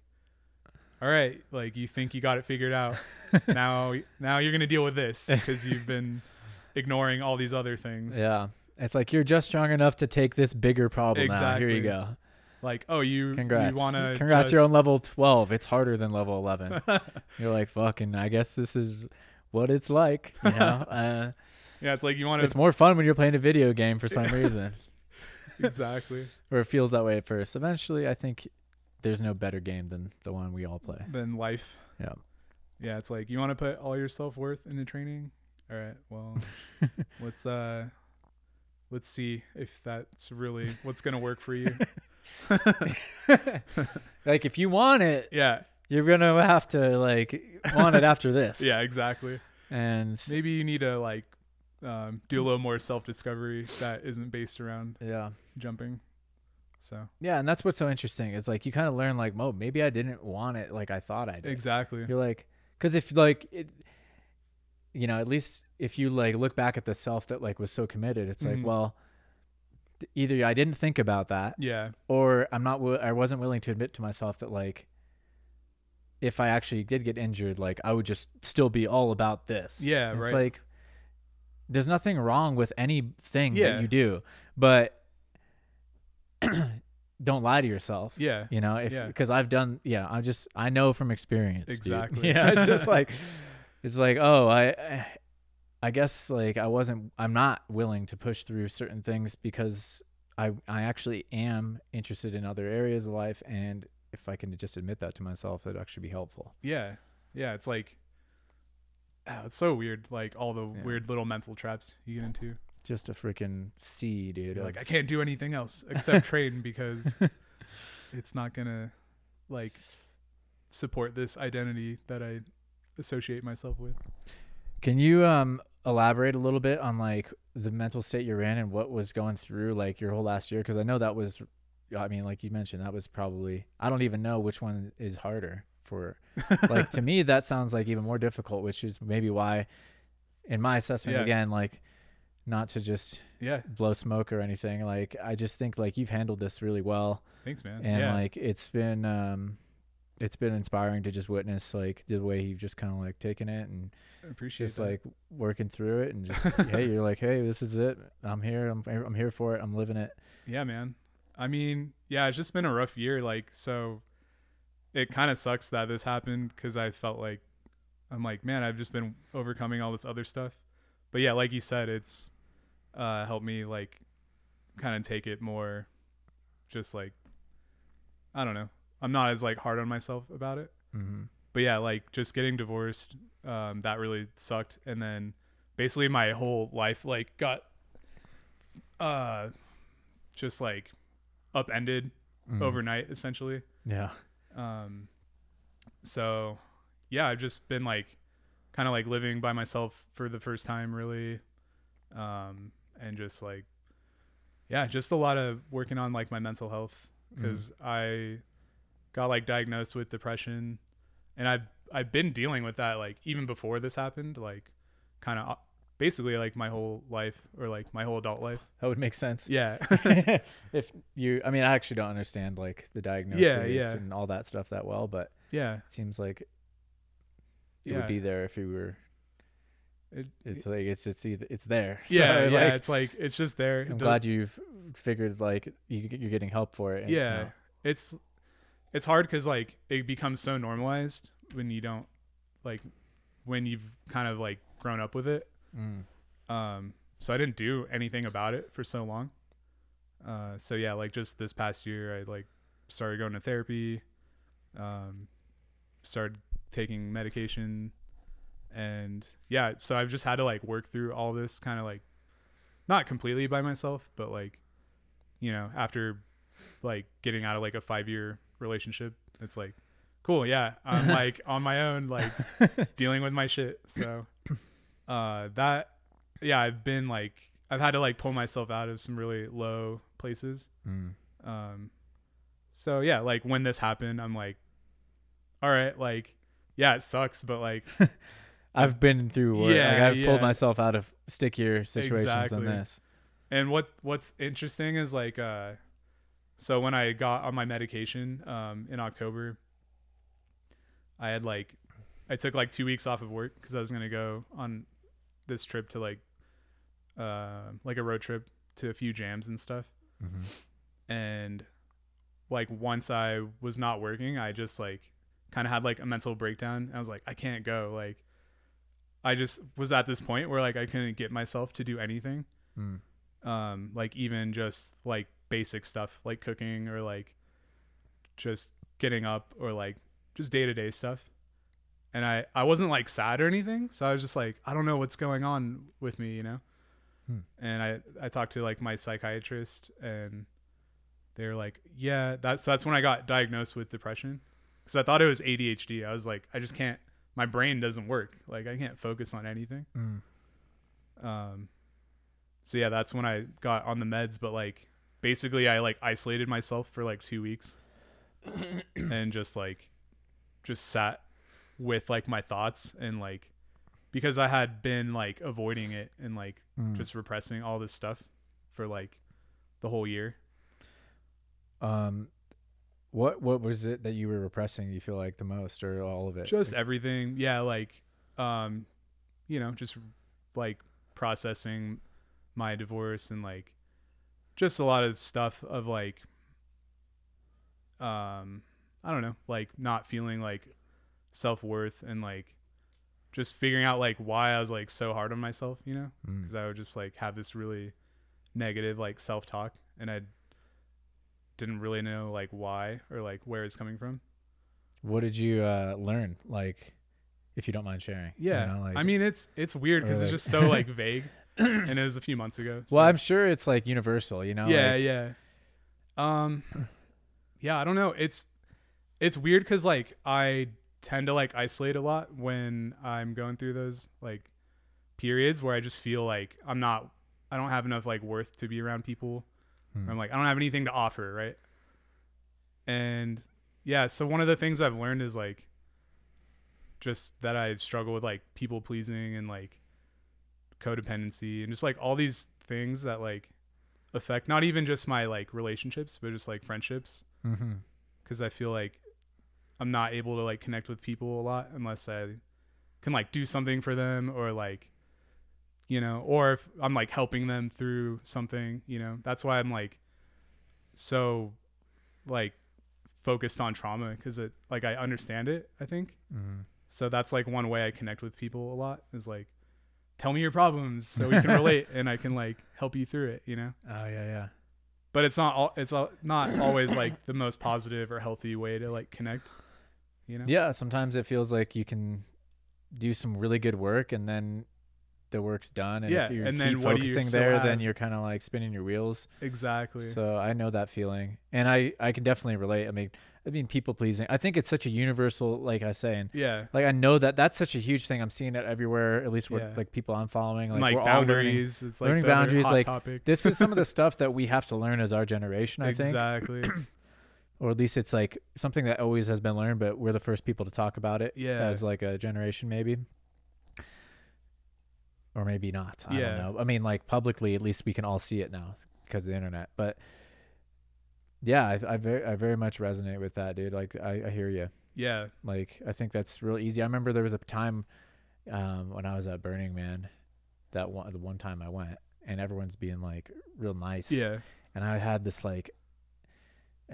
all right, like you think you got it figured out, [laughs] now now you're gonna deal with this because you've been ignoring all these other things. yeah it's like you're just strong enough to take this bigger problem now here you go Like, oh, you Congrats. you wanna Congrats, you're on level 12. It's harder than level 11. [laughs] you're like, fucking, I guess this is what it's like. You know? [laughs] uh, yeah, it's like you want to. it's more fun when you're playing a video game for some reason, exactly. [laughs] or it feels that way at first. Eventually, I think there's no better game than the one we all play. than life. Yeah. Yeah, it's like you want to put all your self worth into training. All right, well, [laughs] let's uh, let's see if that's really what's gonna work for you. [laughs] like, if you want it, Yeah, you're gonna have to like want it after this. Yeah, exactly. And Maybe you need to like um, do a little more self discovery that isn't based around yeah. jumping. So Yeah, and that's what's so interesting. It's like you kind of learn like, "Oh, maybe I didn't want it like I thought I did." exactly. You're like, because if like it, you know, at least if you like look back at the self that like was so committed, it's like, well, either I didn't think about that, Yeah. or I'm not, I wasn't willing to admit to myself that like, if I actually did get injured, like I would just still be all about this. Yeah, And It's right. like there's nothing wrong with anything Yeah. that you do, but [clears throat] don't lie to yourself. Yeah. You know, if Yeah. because I've done, yeah, I just I know from experience. dude. Exactly. [laughs] Yeah, it's just like [laughs] it's like oh I, I guess like I wasn't I'm not willing to push through certain things because I I actually am interested in other areas of life and if I can just admit that to myself, it'd actually be helpful. Yeah. Yeah. It's like, ah, it's so weird. Like all the Yeah. weird little mental traps you get into. Just a freaking C, dude. Of- like, I can't do anything else except [laughs] train because [laughs] it's not gonna like support this identity that I associate myself with. Can you um elaborate a little bit on like the mental state you're in and what was going through like your whole last year? Because I know that was, I mean, like you mentioned, that was probably I don't even know which one is harder for. [laughs] Like to me, that sounds like even more difficult, which is maybe why, in my assessment, Yeah. again, like not to just Yeah. blow smoke or anything. Like I just think like you've handled this really well, Thanks, man. and yeah. like it's been um. It's been inspiring to just witness like the way you've just kind of like taken it and I appreciate just that. like working through it and just [laughs] hey you're like hey this is it i'm here i'm i'm here for it i'm living it Yeah, man. I mean, yeah, it's just been a rough year. Like, so it kind of sucks that this happened because I felt like I'm like, man, I've just been overcoming all this other stuff. But yeah, like you said, it's uh, helped me like kind of take it more, just like I don't know. I'm not as like hard on myself about it. mm-hmm. But yeah, like just getting divorced, um, that really sucked. And then basically my whole life like got uh just like upended Mm. overnight essentially. yeah Um so yeah, I've just been like kind of like living by myself for the first time really. Um and just like yeah, just a lot of working on like my mental health Mm. because I got like diagnosed with depression, and I've I've been dealing with that like even before this happened, like kind of basically like my whole life or like my whole adult life. that would make sense Yeah, [laughs] [laughs] if you i mean i actually don't understand like the diagnosis yeah. yeah. and all that stuff that well but yeah, it seems like it yeah. would be there if you were It- it's like it's just either, it's there [laughs] yeah, So, yeah. like, it's like it's just there. I'm glad you've figured like you, you're getting help for it and, yeah, you know, it's it's hard because like it becomes so normalized when you don't like when you've kind of like grown up with it. Mm. Um, so I didn't do anything about it for so long. Uh, so yeah, like just this past year, I like started going to therapy, um, started taking medication, and yeah, so I've just had to like work through all this kind of like, not completely by myself, but like, you know, after like getting out of like a five year relationship, it's like, cool, yeah, I'm [laughs] like on my own, like dealing with my shit. So, uh, that yeah, I've been like I've had to like pull myself out of some really low places. Mm. Um so yeah, like when this happened, I'm like all right, like yeah, it sucks, but like [laughs] i've been through worse. Yeah, like i've pulled myself out of stickier situations Exactly. than this and what what's interesting is like uh so when I got on my medication um in October, I had like I took like 2 weeks off of work cuz I was going to go on this trip to like uh like a road trip to a few jams and stuff. mm-hmm. and like once I was not working, I just like kind of had like a mental breakdown. I was like, I can't go. Like, I just was at this point where like I couldn't get myself to do anything. mm. Um, like even just like basic stuff like cooking or like just getting up or like just day to day stuff. And I I wasn't like sad or anything, so I was just like I don't know what's going on with me, you know. Hmm. And I I talked to like my psychiatrist and they're like, yeah, that's so that's when I got diagnosed with depression because I thought it was ADHD. I was like, I just can't. My brain doesn't work. Like I can't focus on anything. Mm. Um, so yeah, that's when I got on the meds. But like, basically, I like isolated myself for like two weeks, [coughs] and just like, just sat with like my thoughts and like, because I had been like avoiding it and like Mm. just repressing all this stuff for like the whole year. um, what what was it that you were repressing? You feel like the most, or all of it? just Like, everything yeah like um you know just like processing my divorce and like just a lot of stuff of like um i don't know like not feeling like self-worth and like just figuring out like why i was like so hard on myself you know mm. because i would just like have this really negative like self-talk and i didn't really know like why or like where it's coming from What did you uh, learn? Like, if you don't mind sharing. you Yeah, know, like- I mean it's it's weird because or it's just so like [laughs] vague, and it was a few months ago. so- well, I'm sure it's like universal. You know. yeah, like- yeah, um, yeah. I don't know. It's it's weird because like I tend to like isolate a lot when I'm going through those like periods where I just feel like I'm not, I don't have enough like worth to be around people. Hmm. I'm like I don't have anything to offer, right? And yeah, so one of the things I've learned is like just that I struggle with like people pleasing and like codependency and just like all these things that like affect not even just my like relationships but just like friendships because I feel like I'm not able to like connect with people a lot unless I can like do something for them or like you know or if I'm like helping them through something you know that's why I'm like so like focused on trauma because it like I understand it I think Mhm. so that's like one way I connect with people a lot is like tell me your problems so we can [laughs] relate and I can like help you through it you know Oh yeah, yeah. but it's not all it's not always like the most positive or healthy way to like connect you know Yeah, sometimes it feels like you can do some really good work and then the work's done and Yeah, if you and keep then what you focusing there have? then you're kind of like spinning your wheels. exactly So I know that feeling. And I I can definitely relate. I mean, I mean people pleasing. I think it's such a universal like I say and yeah Like I know that that's such a huge thing. I'm seeing it everywhere, at least with Yeah. like people I'm following like, like, all learning. boundaries it's like learning boundaries, like, topic This is some of the [laughs] stuff that we have to learn as our generation, I think. exactly [clears throat] Or at least it's like something that always has been learned, but we're the first people to talk about it Yeah. as like a generation maybe. Or maybe not. I Yeah. don't know. I mean like publicly at least we can all see it now because of the internet. But yeah, I I very I very much resonate with that, dude. Like I, I hear you. yeah Like I think that's real easy. I remember there was a time um, when I was at Burning Man, that one the one time I went, and everyone's being like real nice. yeah And I had this like,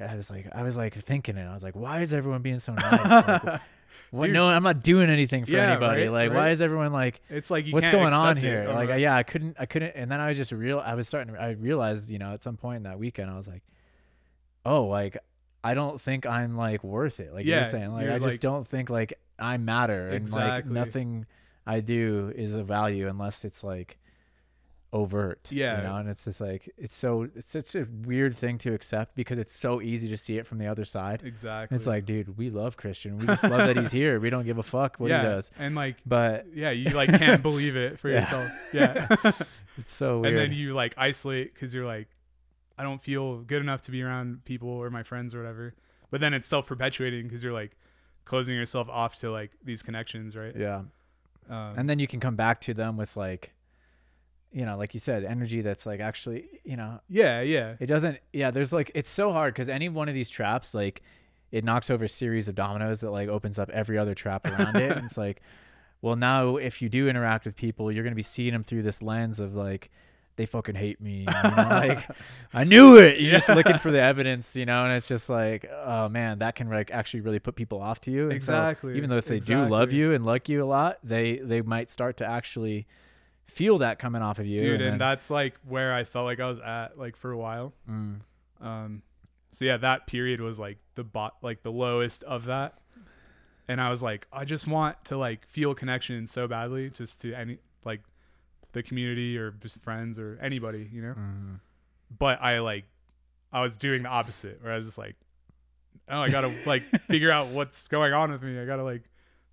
I was like, I was like thinking it. I was like, why is everyone being so [laughs] nice? like, what, no, I'm not doing anything for Yeah, anybody. right, like, why is everyone like, it's like you what's going on it here? Like, almost. yeah, I couldn't, I couldn't. And then I was just real. I was starting. to I realized, you know, at some point in that weekend, I was like, oh, like. I don't think I'm like worth it. Like Yeah, you're saying, like you're I just like- don't think like I matter, and like nothing I do is of value unless it's like overt. Yeah. you know, and it's just like it's so it's such a weird thing to accept because it's so easy to see it from the other side. exactly It's like, dude, we love Christian. We just love that he's [laughs] here. We don't give a fuck what yeah he does. and like But yeah you like can't believe it for [laughs] Yeah. yourself yeah [laughs] it's so weird. and then you like isolate because you're like i don't feel good enough to be around people or my friends or whatever but then it's self-perpetuating because you're like closing yourself off to like these connections right yeah. um, And then you can come back to them with like, you know, like you said, energy that's like actually, you know, yeah yeah It doesn't. Yeah, there's like it's so hard because any one of these traps, like, it knocks over a series of dominoes that like opens up every other trap around it. And it's like, [laughs] well, now if you do interact with people, you're gonna be seeing them through this lens of like, they fucking hate me. You know? [laughs] like, I knew it. You're just looking for the evidence, you know. And it's just like, oh man, that can like actually really put people off to you. And so Exactly, even though if they do love you and like you a lot, they they might start to actually feel that coming off of you. dude and then- that's like where i felt like i was at like for a while Mm. um so yeah that period was like the bot like the lowest of that and i was like i just want to like feel connection so badly just to any like the community or just friends or anybody you know Mhm. but I like I was doing the opposite where I was just like oh, I gotta like figure out what's going on with me. I gotta like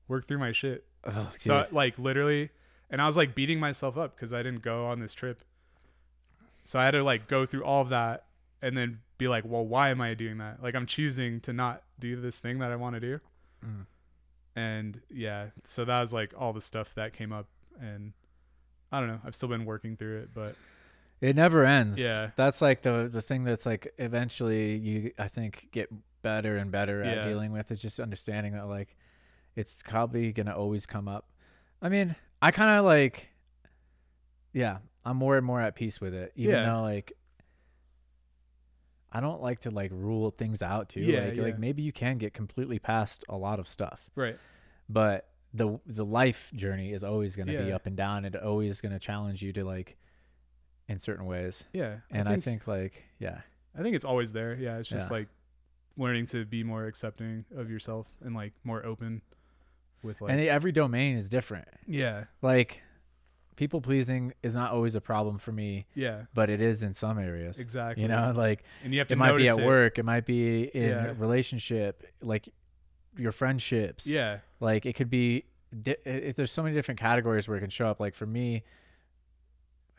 work through my shit. [laughs] Oh, So like literally, and I was like beating myself up because I didn't go on this trip. So I had to like go through all of that and then be like, well, why am I doing that? Like I'm choosing to not do this thing that I want to do. Mm. And yeah, so that was like all the stuff that came up, and I don't know. I've still been working through it, but It never ends. Yeah. That's like the the thing that's like eventually you I think get better and better at Yeah. dealing with is just understanding that like it's probably gonna always come up. I mean, I kind of like, yeah, I'm more and more at peace with it, even Yeah. though like. I don't like to like rule things out too. Yeah, like, yeah. like maybe you can get completely past a lot of stuff, right, but the the life journey is always going to be Yeah. up and down. and always going to challenge you to like, in certain ways. yeah. And I think, like, yeah, I think it's always there. Yeah, it's just Yeah. like learning to be more accepting of yourself and like more open with like and every domain is different. yeah, Like, people pleasing is not always a problem for me, yeah, but it is in some areas. exactly. You know, like and you have to it might be at it. work, it might be in Yeah. a relationship, like your friendships. Yeah, Like it could be. Di- it, there's so many different categories where it can show up. Like for me,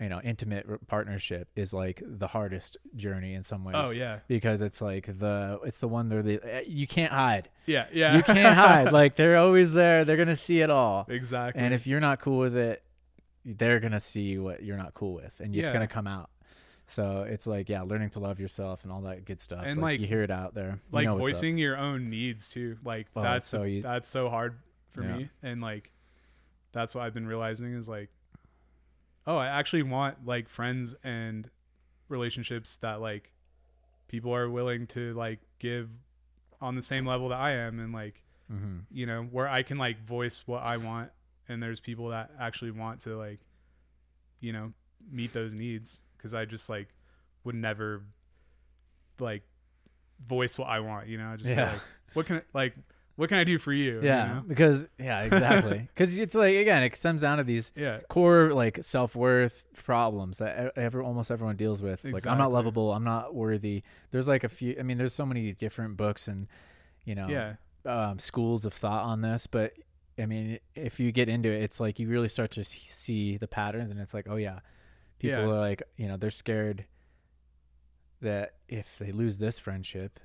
you know, intimate partnership is like the hardest journey in some ways. oh yeah, Because it's like the it's the one where the eh, you can't hide. yeah, yeah. You can't hide. [laughs] Like they're always there. They're gonna see it all. exactly. And if you're not cool with it, they're gonna see what you're not cool with, and it's gonna come out. So it's like, yeah, learning to love yourself and all that good stuff. And, like, like- you hear it out there, You like know voicing your own needs too, like Oh, that's so easy. that's so hard for Yeah. me, and like that's what I've been realizing is like, oh, I actually want like friends and relationships that like people are willing to like give on the same level that I am, and like Mhm. you know where I can like voice what I want, and there's people that actually want to like, you know, meet those needs because I just like would never like voice what I want. You know, I just Yeah. like what can I, like what can I do for you? you Yeah, know? because yeah, [laughs] exactly. Because it's like again, it comes down to these yeah, core like self worth problems that every almost everyone deals with. Like I'm not lovable. I'm not worthy. There's like a few. I mean, there's so many different books and you know yeah, um, schools of thought on this, but I mean, if you get into it, it's like you really start to see the patterns, and it's like, oh yeah, people Yeah. are like, you know, they're scared that if they lose this friendship,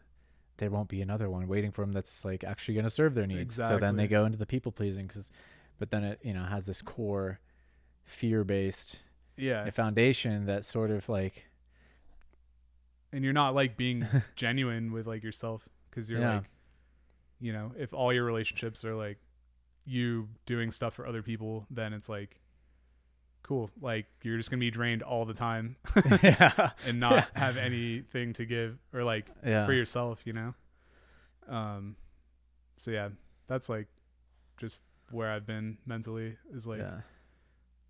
there won't be another one waiting for them that's like actually going to serve their needs. So then they go into the people pleasing because, but then it you know has this core fear based yeah, eh, foundation that sort of like and you're not like being [laughs] genuine with like yourself because you're Yeah. like, you know, if all your relationships are like you doing stuff for other people, then it's like. Cool. Like you're just gonna be drained all the time [laughs] yeah and not have anything to give or like yeah for yourself, you know. Um, so yeah, that's like just where I've been mentally is like yeah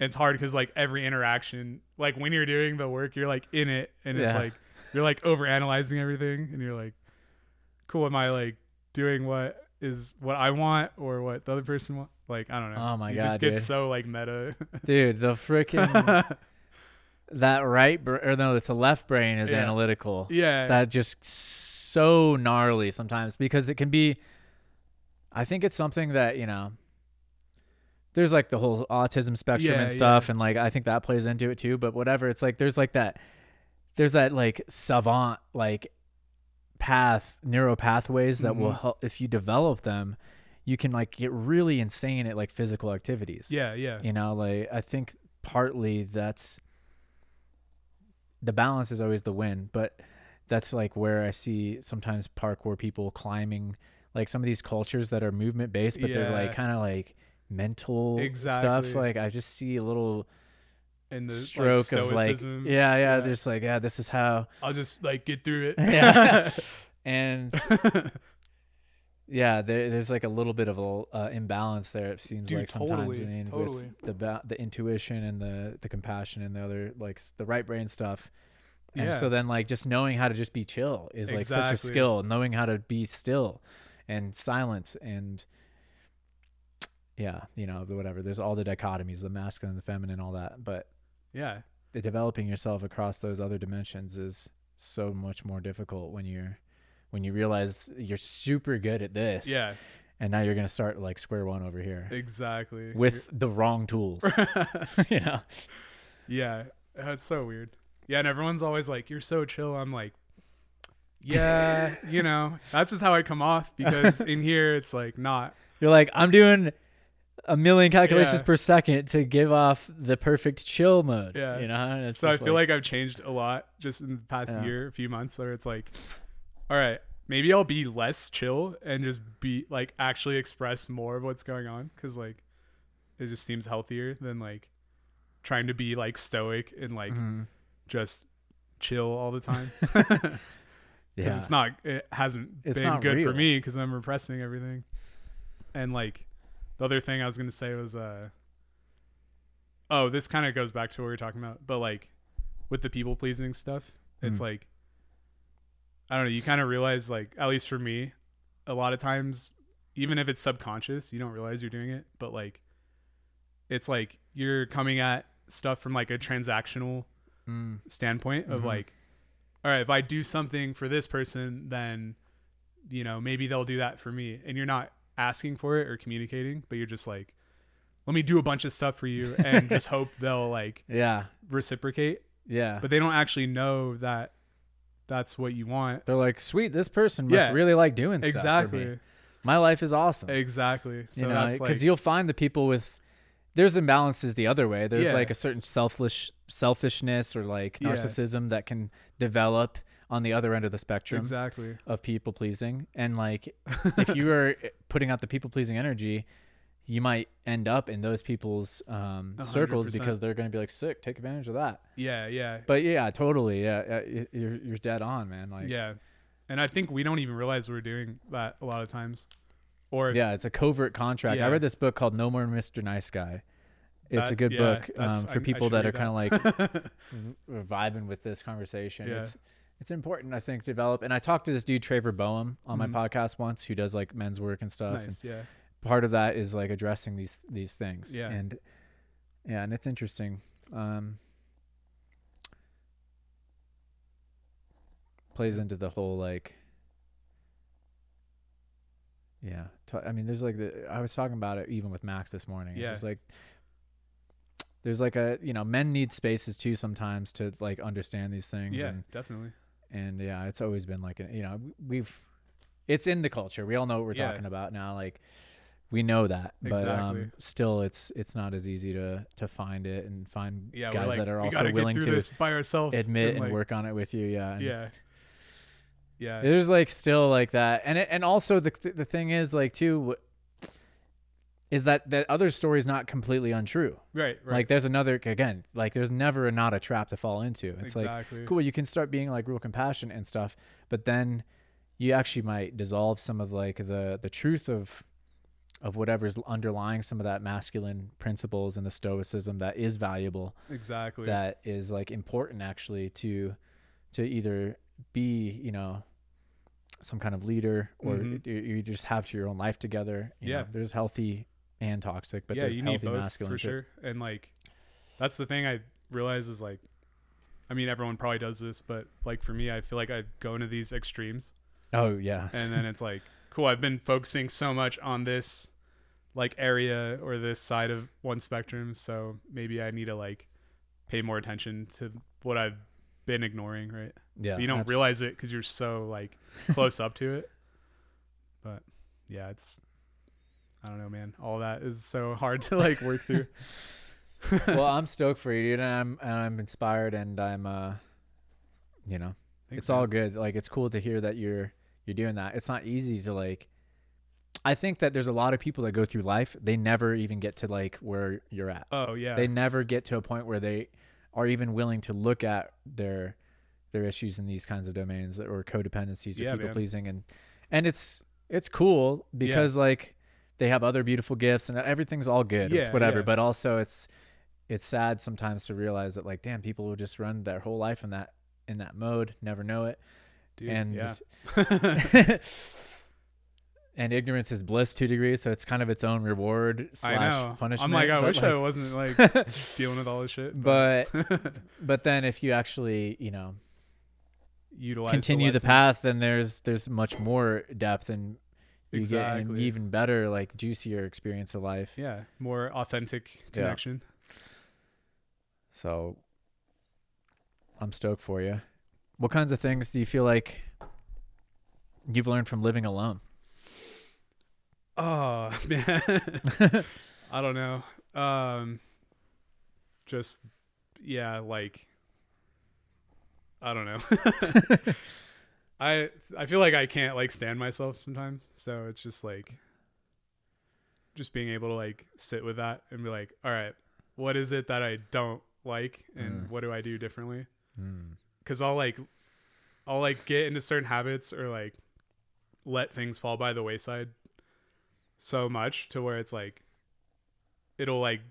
it's hard because like every interaction, like when you're doing the work, you're like in it, and it's like you're like over analyzing everything, and you're like, cool, am I like doing what is what I want or what the other person want? Like I don't know. Oh my you God, just gets dude. so like meta. [laughs] dude the freaking [laughs] that right br- or no it's the left brain is Yeah. analytical yeah, that just so gnarly sometimes because it can be i think it's something that you know there's like the whole autism spectrum Yeah, and stuff and like i think that plays into it too but whatever it's like there's like that there's that like savant like path neural pathways that will Mhm. help if you develop them you can like get really insane at like physical activities yeah, yeah, you know like i think partly that's the balance is always the win but that's like where i see sometimes parkour people climbing like some of these cultures that are movement based but they're like kind of like mental Exactly. stuff like i just see a little and the like, stroke of like yeah yeah Yeah. there's like yeah this is how I'll just like get through it. Yeah. [laughs] and [laughs] yeah there, there's like a little bit of a uh, imbalance there it seems Dude, like sometimes totally, I mean, totally. with the ba- the intuition and the the compassion and the other like the right brain stuff and Yeah. so then like just knowing how to just be chill is like such a skill knowing how to be still and silent and yeah you know whatever there's all the dichotomies the masculine the feminine all that but yeah, the developing yourself across those other dimensions is so much more difficult when you're when you realize you're super good at this. Yeah, And now you're gonna start like square one over here exactly. with the wrong tools. [laughs] [laughs] you know. yeah, that's so weird. Yeah, and everyone's always like, "You're so chill." I'm like, [laughs] "Yeah, you know, that's just how I come off because in here it's like not." You're like, I'm doing a million calculations Yeah. per second to give off the perfect chill mode. Yeah. You know? So I feel like, I've changed a lot just in the past Yeah. year, a few months, where it's like, all right, maybe I'll be less chill and just be like actually express more of what's going on because like it just seems healthier than like trying to be like stoic and like Mhm. just chill all the time [laughs] [laughs] because yeah. it's not it hasn't It's been not good for me because I'm repressing everything and like the other thing I was gonna say was uh oh this kind of goes back to what we were talking about but like with the people pleasing stuff it's Mm. like I don't know you kind of realize like at least for me a lot of times even if it's subconscious you don't realize you're doing it but like it's like you're coming at stuff from like a transactional Mm. standpoint of Mhm. like all right if i do something for this person then you know maybe they'll do that for me and you're not asking for it or communicating but you're just like let me do a bunch of stuff for you and just [laughs] hope they'll like Yeah. reciprocate Yeah. but they don't actually know that that's what you want They're like, sweet, this person must Yeah. really like doing stuff. Exactly. My life is awesome. exactly so you know, because like you'll find the people with there's imbalances the other way. There's Yeah. like a certain selfish selfishness or like Yeah. narcissism that can develop on the other end of the spectrum exactly of people pleasing. And like [laughs] if you are putting out the people pleasing energy, you might end up in those people's um, circles because they're going to be like, sick, take advantage of that. yeah yeah But yeah, totally. Yeah, yeah, you're you're dead on, man. Like, yeah and i think we don't even realize we're doing that a lot of times or if- yeah, it's a covert contract. I read this book called No More Mr. Nice Guy. It's a good yeah, book um, for I people should that are kind of like [laughs] vibing with this conversation. Yeah. It's it's important, I think, to develop. And I talked to this dude Trevor Boehm on Mhm. my podcast once, who does like men's work and stuff. nice yeah And part of that is like addressing these these things. Yeah. And yeah, and it's interesting. Um, plays into the whole like. Yeah, t- I mean, there's like the I was talking about it even with Max this morning. It's Yeah. just like there's like a you know men need spaces too sometimes to like understand these things. yeah and, definitely and yeah, it's always been like a, you know we've it's in the culture. We all know what we're Yeah. talking about now. Like we know that, but Exactly. um, still, it's it's not as easy to to find it and find yeah guys like, that are also willing to by ourselves admit and like, work on it with you. Yeah, and yeah yeah There's like still like that, and it, and also the the thing is like too is that that other story is not completely untrue. right right Like there's another again, like there's never a, not a trap to fall into. It's like exactly cool you can start being like real compassionate and stuff but then you actually might dissolve some of like the the truth of of whatever's underlying some of that masculine principles and the stoicism that is valuable exactly that is like important actually to to either be you know some kind of leader or Mhm. you, just have to your own life together you Yeah. know, there's healthy and toxic but yeah there's you need healthy both masculine for too. sure and like that's the thing i realize is like i mean everyone probably does this but like for me i feel like i go into these extremes oh yeah and then it's like cool. I've been focusing so much on this like area or this side of one spectrum so maybe i need to like pay more attention to what i've been ignoring right? Yeah but you don't abs- realize it because you're so like close up to it. But yeah it's i don't know man. All that is so hard to like work through. [laughs] Well, I'm stoked for you, dude, and I'm and I'm inspired, and I'm uh, you know, Thanks, it's all good. Like it's cool to hear that you're you're doing that. It's not easy to like. I think that there's a lot of people that go through life. They never even get to like where you're at. oh yeah They never get to a point where they are even willing to look at their their issues in these kinds of domains or codependencies or Yeah, people pleasing and and it's it's cool because like they have other beautiful gifts and everything's all good. Yeah, it's whatever. yeah. But also it's it's sad sometimes to realize that like damn people will just run their whole life in that in that mode, never know it. Dude, and yeah [laughs] [laughs] and ignorance is bliss to degrees, so it's kind of its own reward I slash know. punishment. I'm like, I but, wish I wasn't like [laughs] dealing with all this shit. but but then if you actually you know utilize continue the, lessons. path, then there's there's much more depth and you get an even better, like juicier experience of life. Yeah, more authentic Yeah. connection. So I'm stoked for you. What kinds of things do you feel like you've learned from living alone? Oh [laughs] man, [laughs] I don't know. Um, just yeah, like I don't know. [laughs] I I feel like I can't like stand myself sometimes, so it's just like just being able to like sit with that and be like, all right, what is it that I don't like, and Mm. what do I do differently? Hmm. Because I'll like I'll like get into certain habits or like let things fall by the wayside so much to where it's like it'll like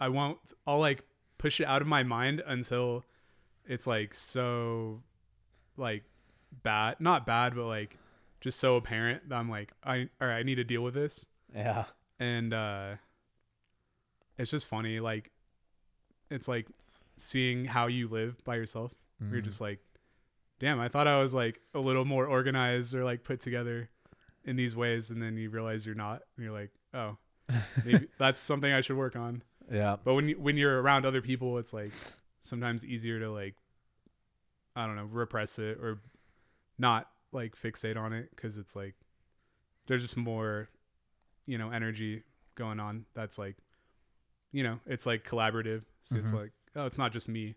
I won't I'll like push it out of my mind until it's like so like bad not bad but like just so apparent that I'm like I all right I need to deal with this Yeah. and uh it's just funny like it's like seeing how you live by yourself Mm. you're just like damn i thought i was like a little more organized or like put together in these ways and then you realize you're not and you're like oh [laughs] maybe that's something i should work on yeah. but when you, when you're around other people it's like sometimes easier to like i don't know repress it or not like fixate on it because it's like there's just more you know energy going on that's like you know it's like collaborative so it's Mhm. like oh it's not just me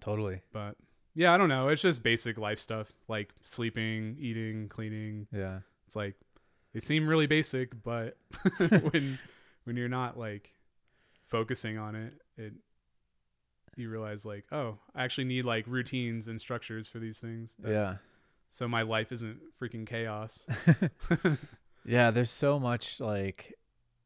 Totally. but yeah, I don't know. It's just basic life stuff like sleeping, eating, cleaning. Yeah. It's like they seem really basic, but [laughs] [laughs] when when you're not like focusing on it, it you realize like, oh, I actually need like routines and structures for these things. yeah. So my life isn't freaking chaos. [laughs] Yeah, there's so much like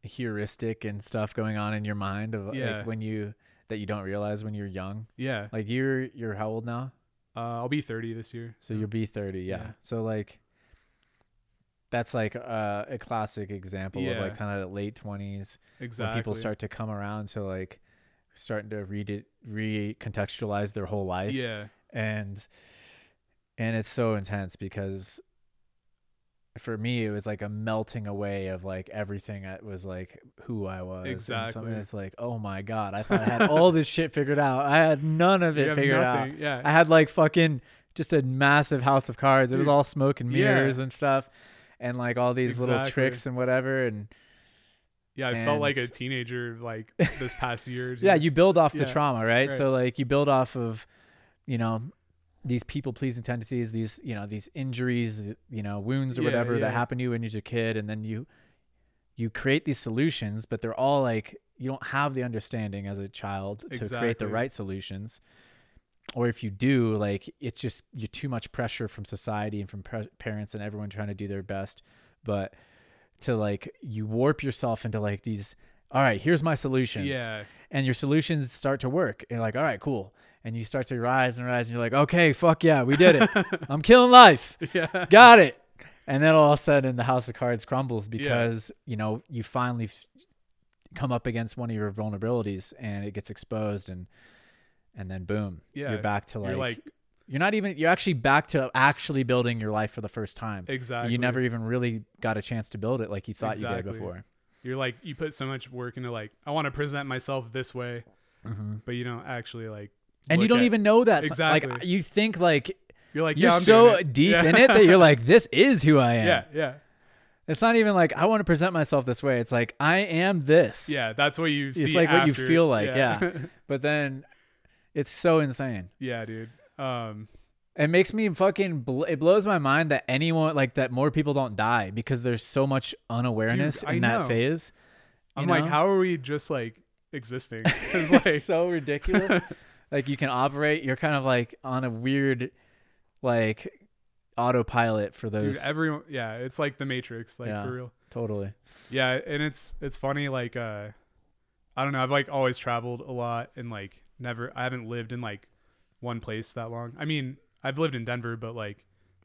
heuristic and stuff going on in your mind of Yeah. like when you that you don't realize when you're young. yeah. Like you're you're how old now? Uh, I'll be 30 this year. So you'll be 30, yeah. Yeah. So like that's like uh, a classic example of like kind of late 20s exactly. when people start to come around to like starting to read it recontextualize their whole life Yeah. and and it's so intense because for me it was like a melting away of like everything that was like who I was and Exactly. that's like oh my god I thought I had all this shit figured out I had none of it figured out. Yeah. I had like fucking just a massive house of cards. It was all smoke and Yeah. mirrors and stuff, and like all these little tricks and whatever. And yeah, I felt like a teenager like this past year. [laughs] yeah, you build off the Yeah. trauma, right? Right. So like you build off of, you know, these people pleasing tendencies, these you know these injuries, you know, wounds or Yeah, whatever yeah. that happen to you when you're a kid, and then you you create these solutions, but they're all like you don't have the understanding as a child to create the right solutions. Or if you do, like it's just you're too much pressure from society and from pre- parents and everyone trying to do their best, but to like you warp yourself into like these. All right, here's my solutions Yeah. and your solutions start to work. And like, all right, cool. And you start to rise and rise, and you're like, okay, fuck yeah, we did it. [laughs] I'm killing life. Yeah. Got it. And then all of a sudden, the house of cards crumbles because you know you finally f- come up against one of your vulnerabilities, and it gets exposed, and and then boom, Yeah. you're back to like, You're like you're not even you're actually back to actually building your life for the first time. exactly. You never even really got a chance to build it like you thought you did before. You're like you put so much work into like I want to present myself this way, hmm but you don't actually like. And you don't at- even know that. exactly. Like you think like You're like you're yeah, so [laughs] deep Yeah. in it that you're like, this is who I [laughs] am. yeah, yeah, It's not even like I want to present myself this way. It's like I am this. yeah. That's what you see. It's like what you feel like, yeah. [laughs] But then it's so insane. yeah, dude. Um, It makes me fucking. Bl- it blows my mind that anyone like that more people don't die because there's so much unawareness Dude, in that phase. I'm like, how are we just like existing? It's like so ridiculous. Like you can operate. You're kind of like on a weird, like autopilot for those. dude, everyone. Yeah, it's like the Matrix, like Yeah. for real. totally. Yeah, and it's it's funny. Like, uh, I don't know. I've like always traveled a lot and like never. I haven't lived in like one place that long. I mean, I've lived in Denver, but like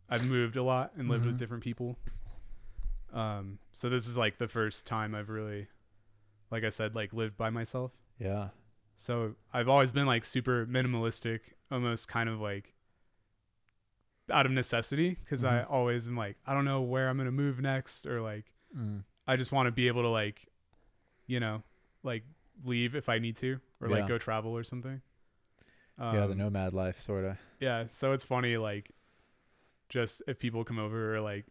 I've moved a lot and lived Mhm. with different people. Um, so this is like the first time I've really, like I said, like lived by myself. Out of necessity because I Mhm. always am like I don't know where I'm gonna move next or like Mm. I just want to be able to like, you know, like leave if I need to or Yeah. like go travel or something. yeah, the Um, nomad life, sort of. Yeah, so it's funny like just if people come over or like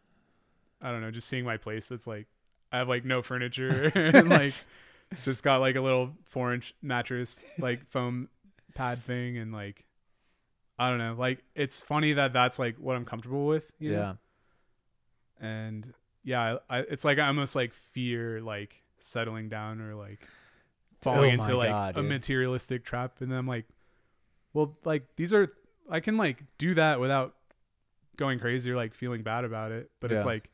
I don't know, just seeing my place, it's like I have like no furniture [laughs] and like [laughs] just got like a little four inch mattress, like [laughs] foam pad thing and like I don't know, like it's funny that that's like what I'm comfortable with, you know? Yeah. and yeah, I, it's like I almost like fear like settling down or like falling Oh into like God, a dude. materialistic trap, and then I'm like, well, like these are I can like do that without going crazy or like feeling bad about it, but it's like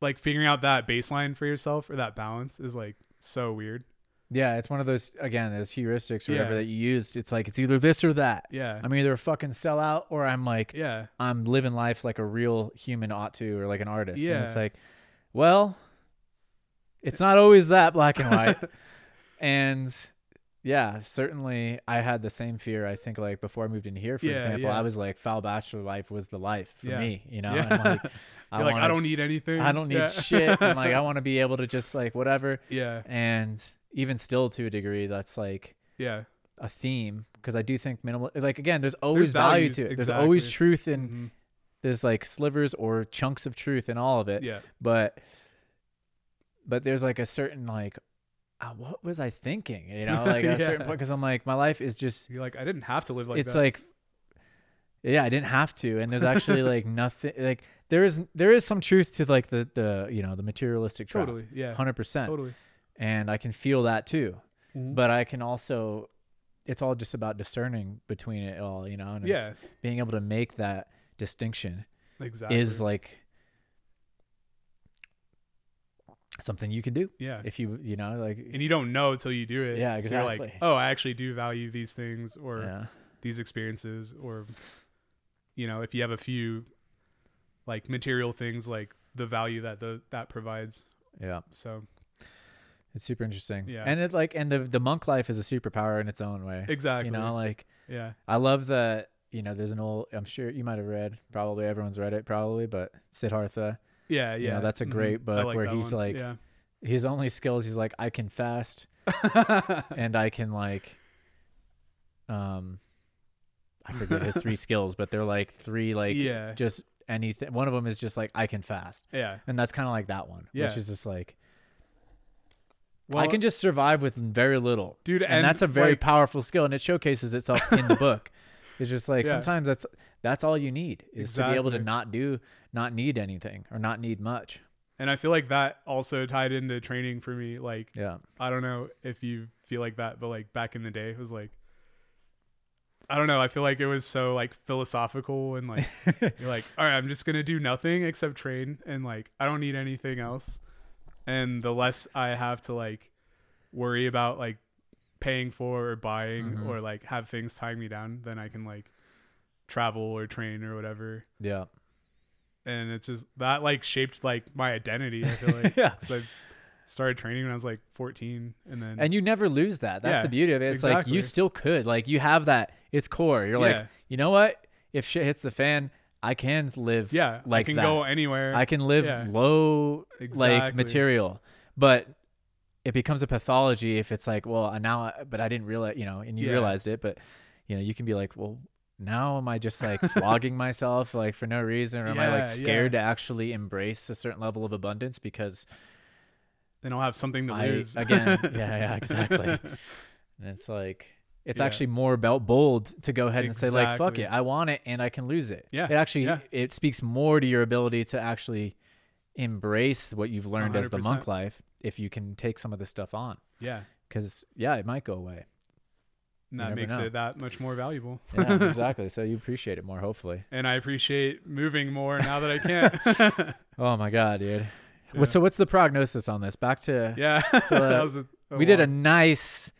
like figuring out that baseline for yourself or that balance is like so weird. Yeah, it's one of those again, those heuristics or whatever that you used. It's like it's either this or that. Yeah, I'm either a fucking sellout or I'm like yeah, I'm living life like a real human ought to or like an artist. And it's like, well, it's not always that black and white. [laughs] and yeah, certainly I had the same fear. I think like before I moved in here, for Yeah, example, yeah. I was like foul bachelor life was the life for Yeah. me, you know? [laughs] yeah. I like wanna- I don't need anything. I don't need Yeah. shit. And like I [laughs] want to be able to just like whatever. yeah, And even still to a degree, that's like yeah, a theme because I do think minimal. Like again, there's always There's value to it. There's always truth in. Mhm. There's like slivers or chunks of truth in all of it. yeah, But but there's like a certain like. Uh, what was I thinking? You know, [laughs] like at a certain point, because I'm like, my life is just. You're like I didn't have to live like it's that. like, yeah, I didn't have to, and there's actually like [laughs] nothing. Like there is there is some truth to like the the you know the materialistic trap, totally, yeah, hundred percent, totally. and I can feel that too. Mhm. But I can also, it's all just about discerning between it all, you know, and it's yeah, being able to make that distinction exactly. is like something you can do yeah, if you you know like and you don't know till you do it. Yeah, So you're like, oh, I actually do value these things or yeah these experiences, or you know, if you have a few like material things, like the value that the that provides. yeah So it's super interesting Yeah. and it like and the the monk life is a superpower in its own way exactly, you know like yeah, i love that you know there's an old i'm sure you might have read probably everyone's read it probably but siddhartha yeah, yeah. know, that's a Mhm. great I book like where he's one. like- his only skills he's like i can fast [laughs] and I can like um I forget his three [laughs] skills, but they're like three like yeah, just anything. One of them is just like I can fast. yeah. And that's kind of like that one, Yeah. which is just like Well, I can just survive with very little. dude, And, that's a very like, powerful skill and it showcases itself in the book. [laughs] It's just like Yeah. sometimes that's that's all you need is to be able to not do not need anything or not need much. and I feel like that also tied into training for me. Like, Yeah. I don't know if you feel like that, but like back in the day, it was like, I don't know. I feel like it was so like philosophical and like [laughs] you're like, all right, I'm just gonna do nothing except train, and like I don't need anything else. And the less I have to like worry about like paying for or buying Mhm. or like have things tying me down, then I can like travel or train or whatever. Yeah. And it's just that like shaped like my identity. I feel [laughs] like yeah. I started training when I was like 14, and then And you never lose that. That's Yeah, the beauty of it. It's like you still could. Like you have that. It's core. You're Yeah. like, you know what? If shit hits the fan, I can live. yeah, like I can that. go anywhere. I can live Yeah. low like Exactly. material. But it becomes a pathology if it's like, well, now, but I didn't realize, you know, and you Yeah. realized it. But you know, you can be like, well, now am I just like [laughs] flogging myself like for no reason, or am I like Yeah, scared to actually embrace a certain level of abundance because then I'll have something to I lose again, yeah, yeah, [laughs] exactly. And it's like it's Yeah. actually more about bold to go ahead and say like, "Fuck it, I want it and I can lose it." Yeah, It actually yeah. it speaks more to your ability to actually embrace what you've learned as the monk life if you can take some of this stuff on. yeah, Because yeah, it might go away. and that makes know. it that much more valuable. Yeah, [laughs] exactly. So you appreciate it more, hopefully. and I appreciate moving more now that I can. [laughs] Oh my god, dude. Yeah. So what's the prognosis on this? Back to yeah, So, uh, [laughs] that was a, we did a nice,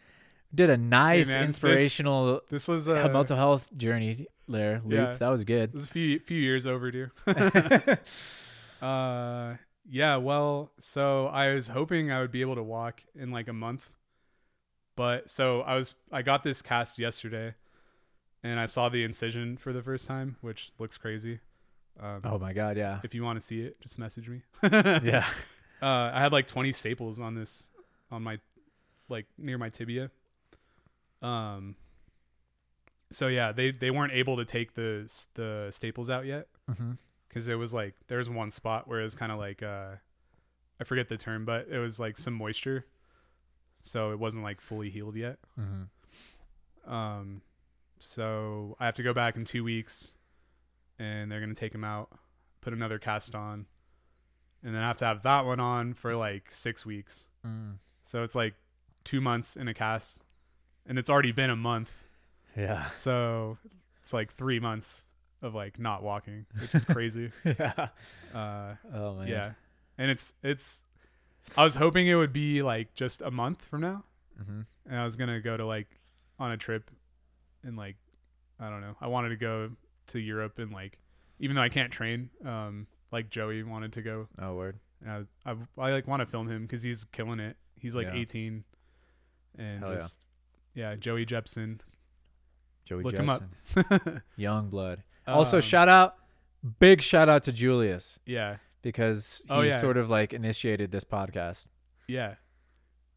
did a nice man, inspirational This was uh, a mental health journey there, Loop. Yeah. That was good. This is a few few years overdue. [laughs] [laughs] uh, yeah. Well, so I was hoping I would be able to walk in like a month, but so I was I got this cast yesterday, and I saw the incision for the first time, which looks crazy. Um, Oh my god, yeah. If you want to see it, just message me. [laughs] yeah. Uh, I had like 20 staples on this, on my, like near my tibia. Um. So yeah, they they weren't able to take the the staples out yet Mm-hmm. because it was like there's one spot where it was kind of like uh, I forget the term, but it was like some moisture, so it wasn't like fully healed yet. Mm-hmm. Um, so I have to go back in two weeks, and they're gonna take him out, put another cast on, and then I have to have that one on for like six weeks. Mm. So it's like two months in a cast, and it's already been a month. Yeah. So it's like three months of like not walking, which is [laughs] crazy. yeah. uh, Oh man. yeah, and it's it's. I was hoping it would be like just a month from now, Mm-hmm. and I was gonna go to like on a trip, and like I don't know. I wanted to go to Europe and like even though I can't train, um, like Joey wanted to go. Oh word. And I I, I like want to film him because he's killing it. He's like Yeah. 18, and Hell yeah. just yeah, Joey Jepson. Joey Look him up. Jepson. [laughs] Young blood. Also, Um, shout out, big shout out to Julius yeah, because he Oh, yeah. sort of like initiated this podcast. yeah,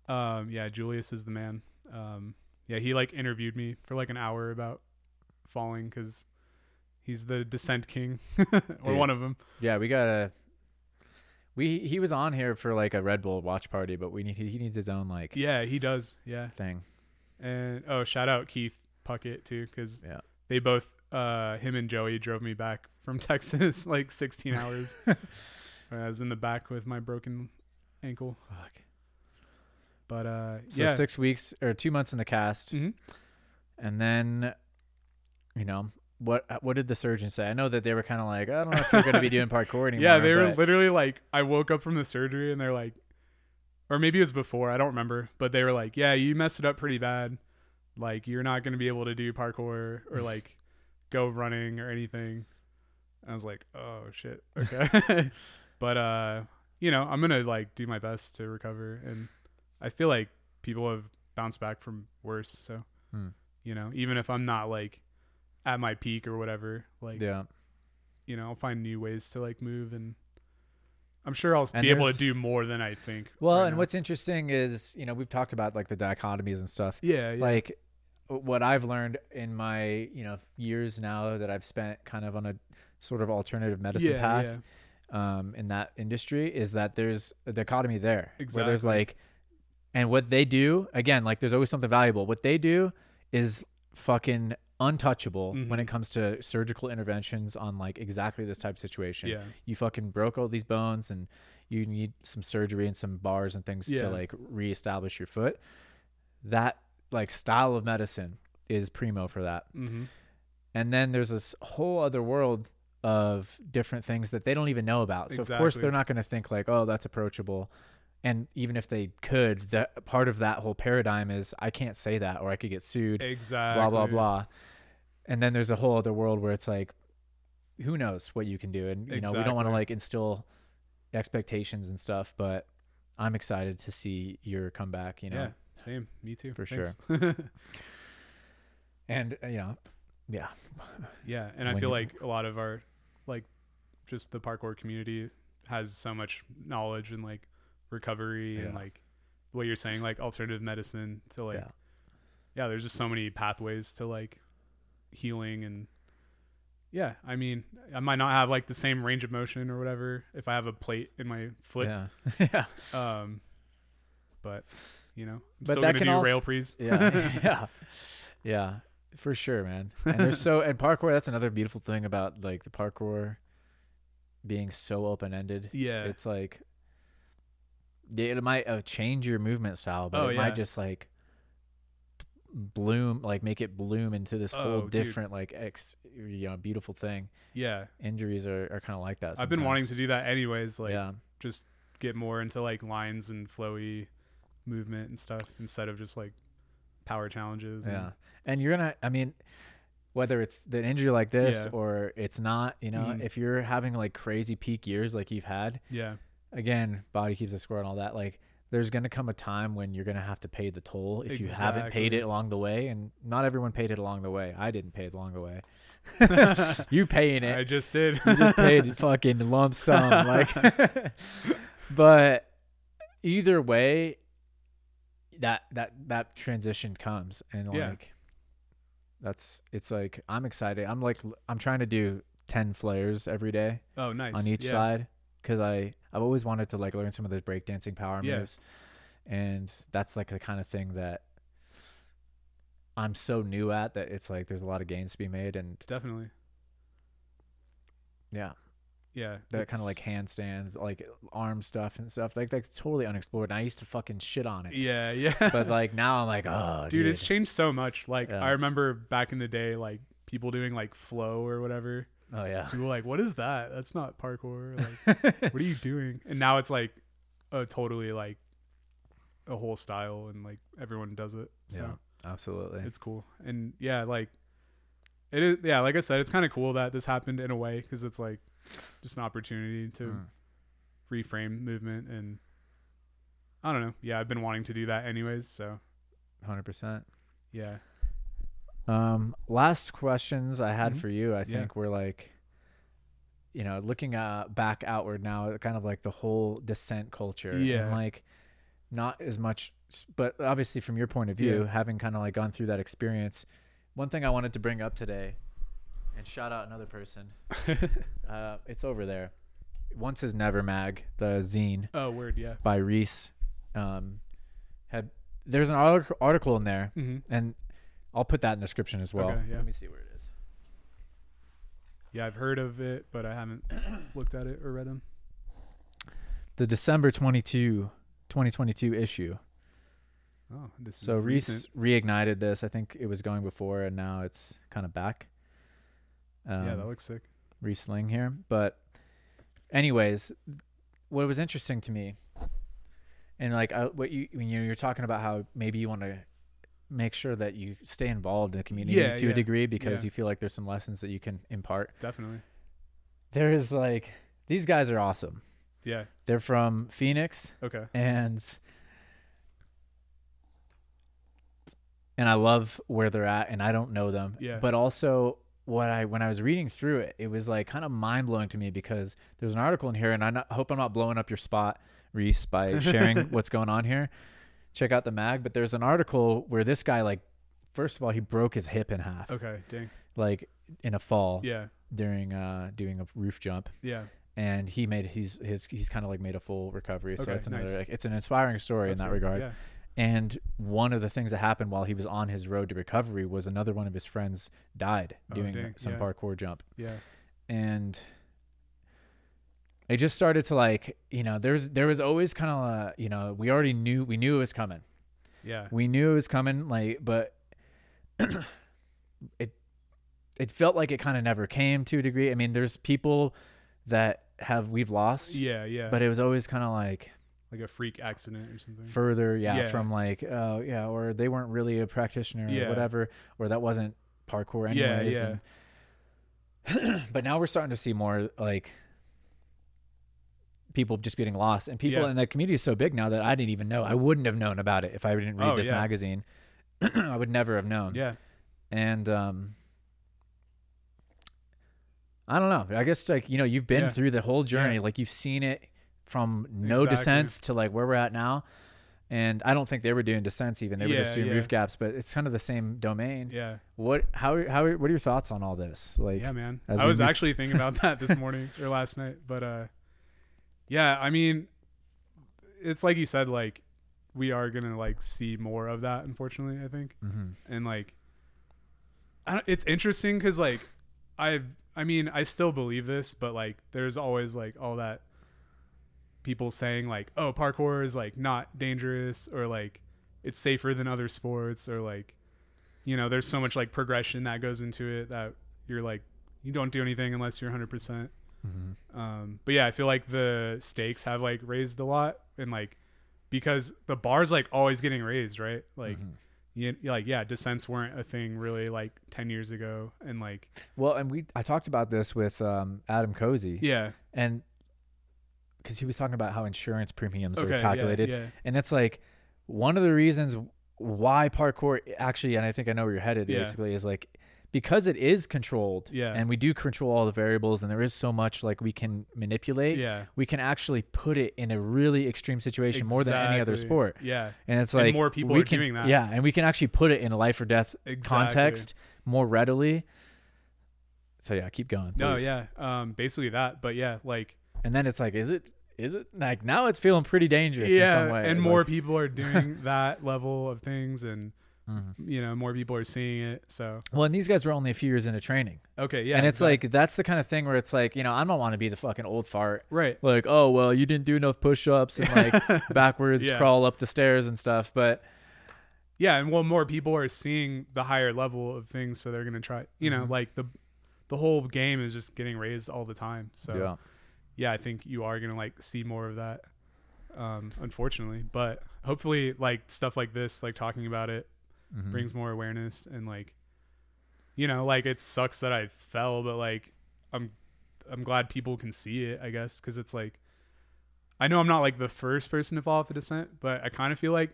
um, yeah. Julius is the man. Um, yeah, he like interviewed me for like an hour about falling because he's the descent king [laughs] or Dude. one of them. Yeah, we gotta. We he was on here for like a Red Bull watch party, but we need he needs his own like Yeah, he does. Yeah. thing. And oh, shout out Keith Puckett too, because Yeah. they both, uh, him and Joey drove me back from [laughs] Texas like 16 hours. [laughs] I was in the back with my broken ankle, Fuck. but uh, So yeah, six weeks or two months in the cast, Mhm. and then, you know, what what did the surgeon say? I know that they were kind of like, I don't know if you're going to be [laughs] doing parkour anymore. yeah. They were literally like, I woke up from the surgery and they're like, or maybe it was before, I don't remember, but they were like, yeah, you messed it up pretty bad. Like you're not going to be able to do parkour or like [laughs] go running or anything. I was like, oh shit, [laughs] okay. [laughs] but uh, you know, I'm gonna like do my best to recover, and I feel like people have bounced back from worse. So, Hmm. you know, even if I'm not like at my peak or whatever, like yeah. you know, I'll find new ways to like move, and I'm sure I'll And be able to do more than I think. Well, right and now. what's interesting is, you know, we've talked about like the dichotomies and stuff. yeah, yeah, Like what I've learned in my, you know, years now that I've spent kind of on a sort of alternative medicine yeah, path yeah. um, in that industry is that there's a dichotomy there where there's like, and what they do again, like there's always something valuable. What they do is fucking untouchable when Mhm. it comes to surgical interventions on like exactly this type of situation. yeah, You fucking broke all these bones and you need some surgery and some bars and things Yeah. to like reestablish your foot. That like style of medicine is primo for that. hmm And then there's this whole other world of different things that they don't even know about. So of course they're not going to think like, "Oh, that's approachable." And even if they could, that part of that whole paradigm is I can't say that or I could get sued, exactly. blah blah blah. And then there's a whole other world where it's like who knows what you can do and you know, we don't want to like instill expectations and stuff, but I'm excited to see your comeback, you know. Yeah, same. Me too. For Thanks. [laughs] And uh, you know, yeah. [laughs] Yeah, and I When feel like a lot of our like just the parkour community has so much knowledge and like recovery and Yeah. like what you're saying like alternative medicine to like Yeah. yeah. there's just so many pathways to like healing and yeah, I mean, I might not have like the same range of motion or whatever if I have a plate in my foot. Yeah. [laughs] yeah. Um but you know, I'm But still that gonna can do also- rail prees. yeah, [laughs] [laughs] yeah, yeah, for sure, man. And there's so and parkour. That's another beautiful thing about like the parkour being so open ended. yeah. It's like it might uh, change your movement style, but Oh, it yeah. might just like bloom, like make it bloom into this whole Oh, dude. different, like ex, you know, beautiful thing. yeah. Injuries are, are kind of like that. I've been wanting to do that anyways, like yeah, just get more into like lines and flowy movement and stuff instead of just like power challenges. and- yeah. And you're gonna, I mean, whether it's the injury like this Yeah. or it's not, you know, Mhm. if you're having like crazy peak years like you've had, yeah, again, body keeps a score and all that. Like there's going to come a time when you're going to have to pay the toll if you haven't paid it along the way and not everyone paid it along the way i didn't pay it along the way [laughs] you paying it I just did. you just paid [laughs] fucking lump sum like [laughs] but either way that that that transition comes and Yeah. like that's it's like i'm excited i'm like i'm trying to do 10 flares every day oh, nice. on each yeah. side because i i've always wanted to like learn some of those breakdancing power Yeah. moves and that's like the kind of thing that i'm so new at that it's like there's a lot of gains to be made and Definitely. yeah Yeah. that kind of like handstands, like arm stuff and stuff. Like that's totally unexplored. And I used to fucking shit on it, Yeah, [laughs] yeah. but like now I'm like, oh, dude, it's changed so much. Like Yeah. I remember back in the day, like people doing like flow or whatever. Oh yeah, People were like, "What is that? That's not parkour. Like, [laughs] what are you doing?" And now it's like a totally like a whole style, and like everyone does it. So yeah, absolutely. it's cool. And yeah, like it is. Yeah, like I said, it's kind of cool that this happened in a way because it's like just an opportunity to Mm. reframe movement and. I don't know. Yeah, I've been wanting to do that anyways. So Hundred percent. yeah, Um, last questions I had Mhm. for you, I Yeah. think were like, you know, looking uh, back outward now, kind of like the whole descent culture, Yeah. and like not as much, but obviously from your point of view, Yeah. having kind of like gone through that experience. One thing I wanted to bring up today, and shout out another person. [laughs] Uh, it's over there. Once is Never Mag, the zine oh word, yeah. by Reese. Um, had there's an article in there, Mm-hmm. and I'll put that in the description as well. Okay, yeah. Let me see where it is. Yeah, I've heard of it, but I haven't [coughs] looked at it or read them. The December 22, 2022 issue. Oh, this So is Reese recent. reignited this. I think it was going before, and now it's kind of back. Um, yeah, that looks sick. Riesling here. But anyways, what was interesting to me, and like I, what you when you you're talking about how maybe you want to make sure that you stay involved in the community Yeah, to yeah, a degree because yeah. you feel like there's some lessons that you can impart. Definitely. There is like these guys are awesome. Yeah. They're from Phoenix Okay. and and I love where they're at and I don't know them. Yeah. But also what I when I was reading through it, it was like kind of mind blowing to me because there's an article in here and I hope I'm not blowing up your spot, Reese, by [laughs] sharing what's going on here. Check out the mag, but there's an article where this guy like first of all he broke his hip in half Okay. Dang. like in a fall Yeah. during uh doing a roof jump Yeah. and he made he's his he's kind of like made a full recovery so Okay, it's another nice. like, it's an inspiring story That's in that good. regard Yeah. and one of the things that happened while he was on his road to recovery was another one of his friends died Oh, doing dang, some yeah. parkour jump. Yeah. And it just started to like, you know, there's there was always kind of a, you know, we already knew we knew it was coming. Yeah. We knew it was coming like but [clears throat] it it felt like it kind of never came to a degree. I mean, there's people that have we've lost, Yeah. Yeah. but it was always kind of like like a freak accident or something. further yeah, Yeah. from like oh yeah or they weren't really a practitioner Yeah. or whatever or that wasn't parkour anyways Yeah, and- [clears throat] but now we're starting to see more like people just getting lost and people Yeah. and the community is so big now that i didn't even know i wouldn't have known about it if i didn't read Oh, this yeah. magazine [clears throat] i would never have known yeah. and um i don't know i guess like you know you've been Yeah. through the whole journey like you've seen it from no Exactly. descents to like where we're at now and i don't think they were doing descents even they were just doing roof gaps but it's kind of the same domain Yeah. what how how what are your thoughts on all this like yeah, man. I was actually thinking about that this morning or last night, but uh, yeah. I mean, it's like you said, like we are gonna like see more of that. Unfortunately, I think, mhm. and like, it's interesting because like I, I mean, I still believe this, but like, there's always like all that people saying like, oh, parkour is like not dangerous or like it's safer than other sports or like you know there's so much like progression that goes into it that you're like you don't do anything unless you're 100% Mhm. um but yeah i feel like the stakes have like raised a lot and like because the bar's like always getting raised right like Mhm. you, like yeah descents weren't a thing really like 10 years ago and like well and we i talked about this with um adam cozy yeah and because he was talking about how insurance premiums Okay, are yeah, calculated, yeah. and it's like one of the reasons why parkour actually, and I think I know where you're headed. Yeah. Basically, is like because it is controlled, Yeah. and we do control all the variables, and there is so much like we can manipulate. Yeah. We can actually put it in a really extreme situation more than any other sport. Yeah. And it's And like more people we are can, doing that. Yeah, and we can actually put it in a life or death Exactly. context more readily. So yeah, keep going. No, yeah. Um, basically that, but yeah, like And then it's like, is it? Is it like now? It's feeling pretty dangerous yeah, in some way. and Like- more people are doing [laughs] that level of things, and Mhm. you know, more people are seeing it. So Well, and these guys were only a few years into training, okay, yeah, and it's exact- like that's the kind of thing where it's like, you know, I don't want to be the fucking old fart. right, Like, oh well, you didn't do enough push-ups and like [laughs] backwards Yeah. crawl up the stairs and stuff. But yeah, and well, more people are seeing the higher level of things, so they're gonna try. You know, Mhm. like the the whole game is just getting raised all the time. So yeah, yeah, I think you are gonna like see more of that. Um, unfortunately, but hopefully, like stuff like this, like talking about it, Mhm. brings more awareness and like, you know, like it sucks that I fell, but like, I'm, I'm glad people can see it. I guess because it's like, I know I'm not like the first person to fall off a descent, but I kind of feel like,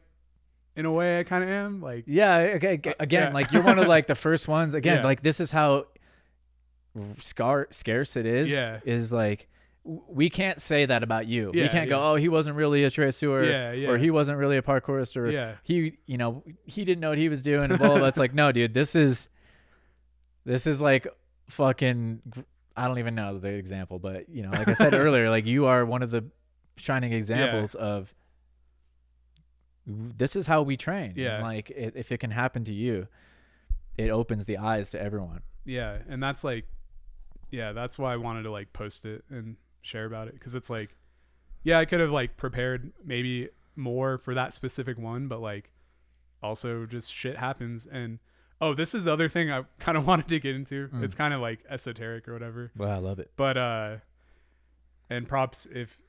in a way, I kind of am. Like, Yeah, okay. Again, yeah. like you're one of like the first ones. [laughs] Again, Yeah. like this is how scar scarce it is. Yeah. is like we can't say that about you. we can't go, oh, he wasn't really a tracer, Yeah, yeah. or he wasn't really a parkourist, or yeah, he, you know, he didn't know what he was doing. And blah, blah, blah. It's like, no, dude, this is, this is like fucking. I don't even know the example, but you know, like I said [laughs] earlier, like you are one of the shining examples of. This is how we train. And, Yeah. like i if it can happen to you, it opens the eyes to everyone. yeah, and that's like, yeah, that's why I wanted to like post it and share about it because it's like, yeah, I could have like prepared maybe more for that specific one, but like, also just shit happens and. Oh, this is the other thing I [laughs] kind of wanted to get into. Mm. It's kind of like esoteric or whatever. Well, I love it. But uh and props if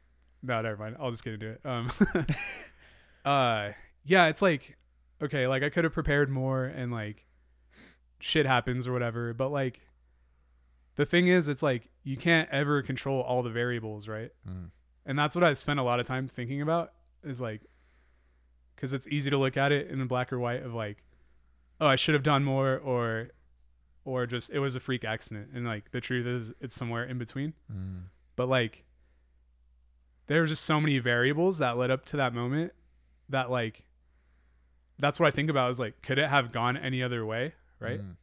no, never mind. I'll just get into it. Um [laughs] uh yeah, it's like okay, like I could have prepared more and like shit happens or whatever, but like the thing is it's like you can't ever control all the variables, right? Mm. And that's what I spent a lot of time thinking about is like cuz it's easy to look at it in black or white of like oh, I should have done more or or just it was a freak accident and like the truth is it's somewhere in between Mm. but like there were just so many variables that led up to that moment that like that's what I think about is like could it have gone any other way right Mm.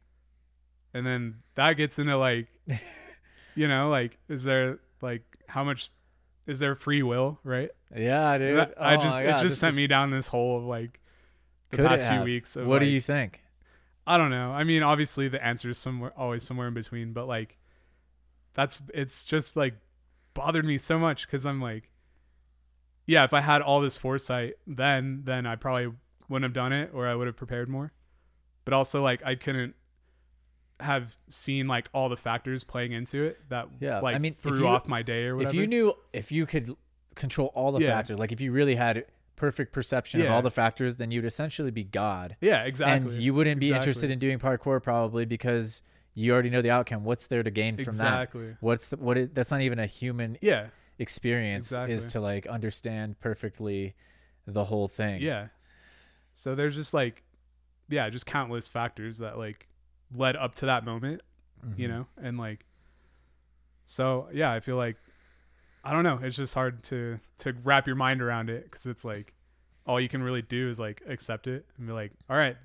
and then that gets into like [laughs] you know like is there like how much is there free will right Yeah, dude. That- I Oh just my it just this sent is- me down this hole of like the Could past few weeks of What do you think? I don't know. I mean, obviously the answer is somewhere always somewhere in between, but like that's it's just like bothered me so much cuz I'm like yeah, if I had all this foresight then then I probably wouldn't have done it or I would have prepared more. But also like I couldn't have seen like all the factors playing into it that Yeah, I like mean, threw you- off my day or whatever. If you knew, if you could control all the Yeah. factors, like if you really had perfect perception of all the factors, then you'd essentially be God. yeah, exactly. And you wouldn't be Exactly. interested in doing parkour probably because you already know the outcome. What's there to gain from that? exactly. What's the, what? It, that's not even a human Yeah. experience. Is to like understand perfectly the whole thing. Yeah. So there's just like, yeah, just countless factors that like led up to that moment, you Mhm. know, and like, so yeah, I feel like, I don't know, it's just hard to to wrap your mind around it because it's like, all you can really do is like accept it and be like, all right.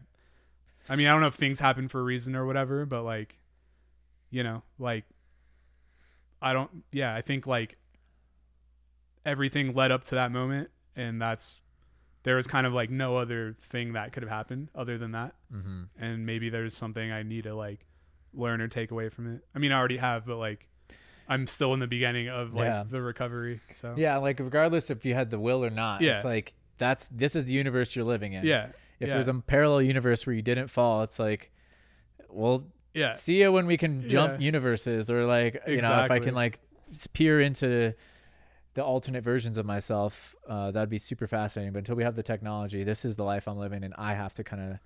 I mean, I don't know if things happen for a reason or whatever, but like, you know, like, I don't, yeah, I think like everything led up to that moment, and that's there was kind of like no other thing that could have happened other than that Mhm. and maybe there's something i need to like learn or take away from it i mean i already have but like i'm still in the beginning of like Yeah. the recovery so Yeah, like regardless if you had the will or not, Yeah. it's like that's this is the universe you're living in. yeah If yeah, there's a parallel universe where you didn't fall, it's like, well, yeah see you when we can jump universes or like you know if i can like peer into the alternate versions of myself uh, that'd be super fascinating but until we have the technology this is the life i'm living and i have to kind of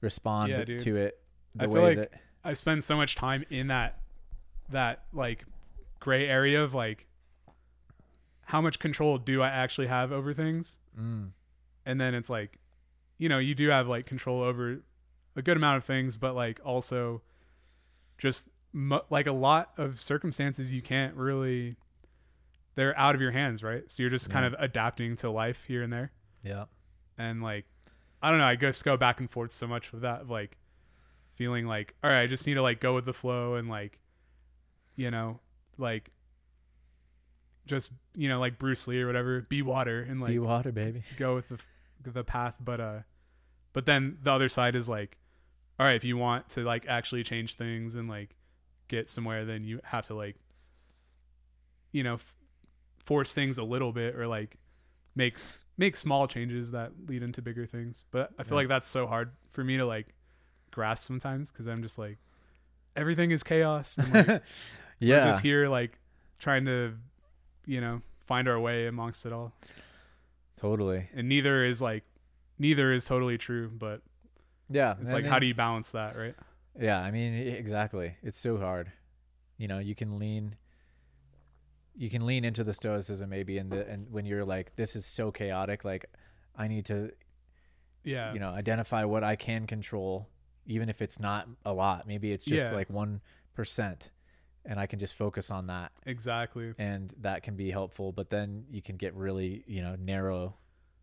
respond Yeah, to it the I feel way like that i spend so much time in that that like gray area of like how much control do I actually have over things? Mm. And then it's like, you know, you do have like control over a good amount of things, but like also just mu- like a lot of circumstances you can't really they're out of your hands, right? So you're just kind of adapting to life here and there. Yeah. And like I don't know, I just go back and forth so much with that of like feeling like, all right, I just need to like go with the flow and like you know, like just you know, like Bruce Lee or whatever, be water and like Be water, baby. go with the the path but uh but then the other side is like all right if you want to like actually change things and like get somewhere then you have to like you know f- force things a little bit or like make s- make small changes that lead into bigger things but i feel Yeah. like that's so hard for me to like grasp sometimes because i'm just like everything is chaos and like, [laughs] yeah. just here like trying to you know find our way amongst it all Totally. and neither is like neither is totally true but Yeah. it's like how do you balance that right Yeah, I mean, exactly. It's so hard. You know, you can lean you can lean into the stoicism maybe and the and when you're like this is so chaotic like I need to yeah you know identify what I can control even if it's not a lot. Maybe it's just Yeah. like 1% and I can just focus on that exactly and that can be helpful, but then you can get really, you know, narrow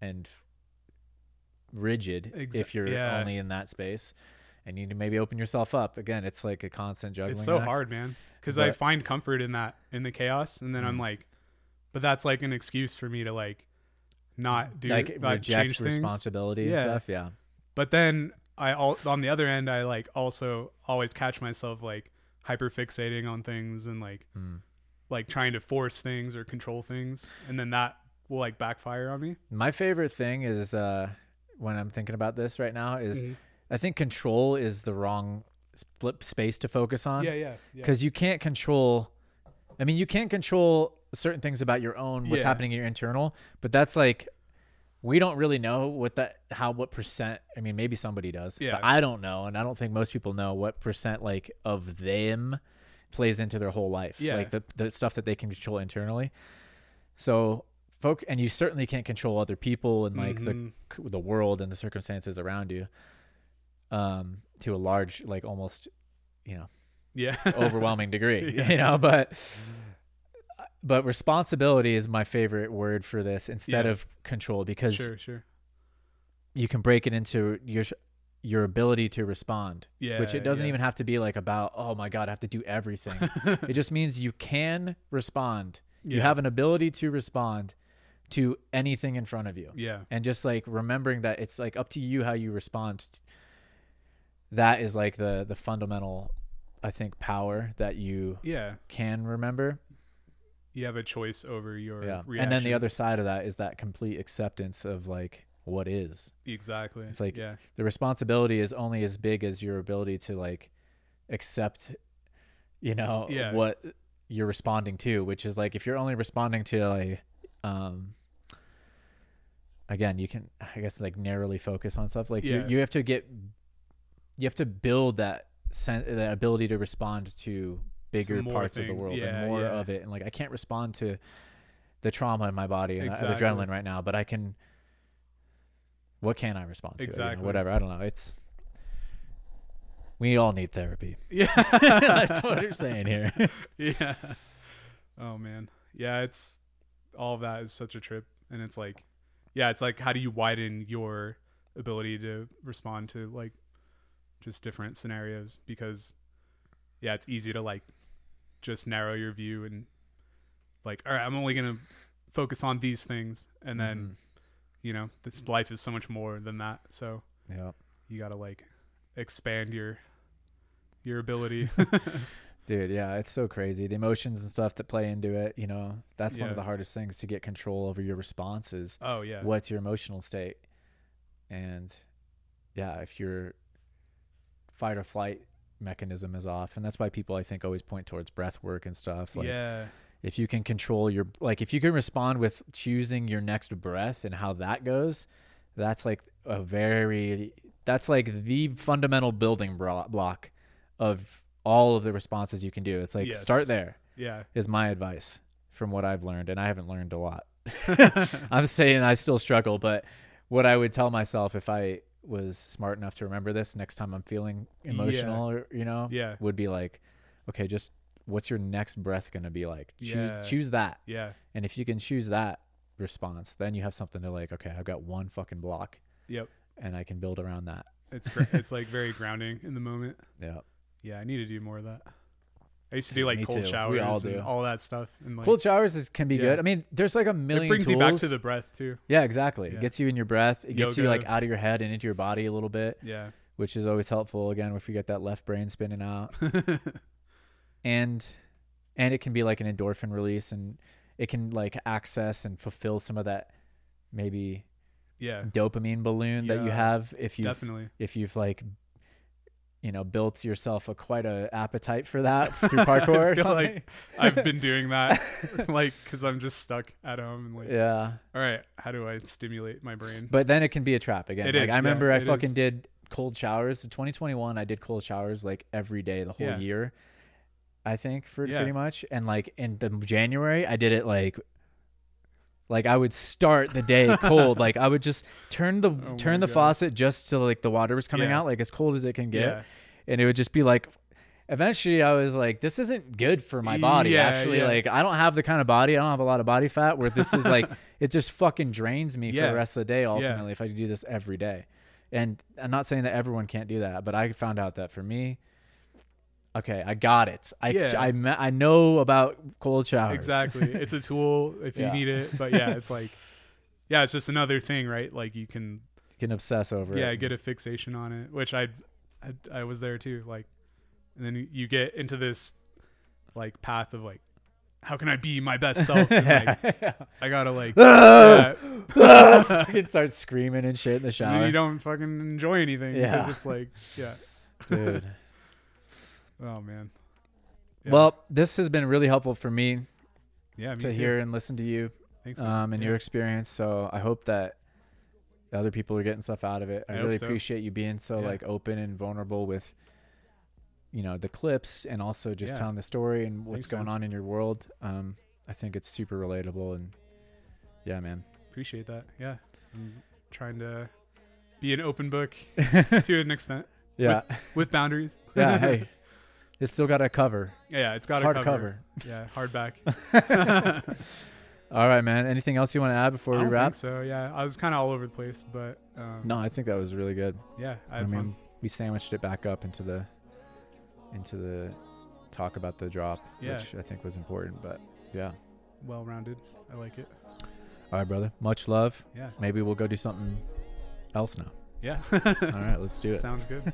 and rigid Exa- if you're yeah. only in that space. And you need to maybe open yourself up. Again, it's like a constant juggling. it's so act. hard man because i find comfort in that in the chaos and then i'm Mm. like but that's like an excuse for me to like not do like like reject change things responsibility and Yeah. stuff. Yeah. but then i all on the other end i like also always catch myself like hyper fixating on things and like Mm. like trying to force things or control things and then that will like backfire on me My favorite thing is uh, when I'm thinking about this right now is Mhm. I think control is the wrong split space to focus on. yeah yeah yeah because you can't control i mean you can't control certain things about your own what's Yeah. happening in your internal but that's like we don't really know what that how what percent i mean maybe somebody does Yeah. but i don't know and i don't think most people know what percent like of them plays into their whole life Yeah. like the, the stuff that they can control internally so folk and you certainly can't control other people and like Mhm. the the world and the circumstances around you um to a large like almost you know yeah. [laughs] overwhelming degree Yeah. [laughs] you know but but responsibility is my favorite word for this instead Yeah. of control because sure sure. you can break it into your your ability to respond yeah which it doesn't yeah. even have to be like about oh my god i have to do everything. [laughs] It just means you can respond. You have an ability to respond to anything in front of you. Yeah. And just like remembering that it's like up to you how you respond that is like the the fundamental i think power that you yeah. can remember. You have a choice over your yeah. And then the other side of that is that complete acceptance of like what is. Exactly. It's like- yeah. the responsibility is only as big as your ability to like accept you know Yeah. what you're responding to which is like if you're only responding to like um again you can i guess like narrowly focus on stuff. Like Yeah. you, you have to get you have to build that sen- that ability to respond to bigger parts of the world yeah, and more yeah. of it. And like i can't respond to the trauma in my body and the Exactly. adrenaline right now but i can what can i respond to? You know, Exactly. whatever. I don't know. It's we all need therapy. [laughs] Yeah. That's what we're saying here. [laughs] Yeah. Oh man. Yeah it's all of that is such a trip. And it's like yeah it's like how do you widen your ability to respond to like just different scenarios because yeah it's easy to like just narrow your view and like all right i'm only gonna focus on these things and then Mhm. you know this life is so much more than that so yeah you gotta like expand your your ability [laughs] Dude, yeah, it's so crazy. The emotions and stuff that play into it, you know, that's one of the hardest things to get control over your responses. oh yeah What's your emotional state? And yeah, if your fight or flight mechanism is off, and that's why people I think always point towards breath work and stuff. Like yeah if you can control your like if you can respond with choosing your next breath and how that goes, that's like a very that's like the fundamental building block of all of the responses you can do. It's like Yes. start there yeah is my advice from what I've learned, and I haven't learned a lot. [laughs] [laughs] I'm saying I still struggle, but what I would tell myself if I was smart enough to remember this next time I'm feeling emotional, or, you know, Yeah. would be like, okay, just what's your next breath gonna be like? Choose Yeah. choose that, Yeah. and if you can choose that response, then you have something to like. Okay, I've got one fucking block, Yep. and I can build around that. It's gr- it's like very grounding in the moment. [laughs] Yeah. Yeah, I need to do more of that. I used to do like Me cold too. showers We all and do. all that stuff. And like Cold showers is, can be good. I mean, there's like a million. it brings you back to the breath too. Yeah, exactly. Yeah. It gets you in your breath. It gets you Yoga. like out of your head and into your body a little bit, Yeah. which is always helpful. Again, if you get that left brain spinning out, [laughs] and and it can be like an endorphin release, and it can like access and fulfill some of that maybe yeah. dopamine balloon that you Yeah, have if you Definitely. if you've like you know built yourself a quite a appetite for that [laughs] through parkour or feel something. like I've been [laughs] doing that, like, because I'm just stuck at home and like, yeah. all right, how do I stimulate my brain? But then it can be a trap again. It like is, I yeah, remember I fucking is. did cold showers. In 2021, I did cold showers like every day the whole Yeah. year. I think for Yeah. pretty much, and like in the January, I did it like. Like I would start the day [laughs] cold. like I would just turn the Oh turn the God. faucet just till like the water was coming Yeah. out, like as cold as it can get, yeah. and it would just be like. Eventually, I was like, "This isn't good for my body." Yeah, Actually, yeah. like I don't have the kind of body. I don't have a lot of body fat. Where this is like, [laughs] it just fucking drains me for the rest of the day. Ultimately, if I do this every day, and I'm not saying that everyone can't do that, but I found out that for me, okay, I got it. I Yeah. I I know about cold showers. Exactly. It's a tool if you [laughs] Yeah. need it. But yeah, it's like, yeah, it's just another thing, right? Like you can, You can obsess over it. yeah, it. get a fixation on it, which I, I, I was there too. Like, and then you get into this, like, path of like, how can I be my best [laughs] self? And, like, [laughs] I gotta like, yeah, can start screaming and shit in the and shower, you don't fucking enjoy anything Yeah. because it's like, yeah, dude. Oh man. Yeah. Well, this has been really helpful for me yeah, me to too. hear and listen to you Thanks, um, and Yeah. your experience. So I hope that other people are getting stuff out of it. I, I really so. appreciate you being so Yeah. like open and vulnerable with, you know, the clips and also just Yeah. telling the story and what's Thanks, going man. on in your world. Um, I think it's super relatable and yeah, man. Appreciate that. Yeah, I'm trying to be an open book [laughs] to an extent Yeah, with boundaries. yeah. Hey, [laughs] it's still got a cover, Yeah, it's got a hard cover. cover. Yeah, hardback. [laughs] [laughs] All right, man. Anything else you want to add before I we wrap? think so. Yeah, I was kind of all over the place, but um, No, I think that was really good. yeah, I I, mean, fun. we sandwiched it back up into the into the talk about the drop, Yeah. which I think was important. But yeah. Well rounded. I like it. All right, brother. Much love. Yeah, Maybe we'll go do something else now. yeah. All right, let's do [laughs] it. Sounds good.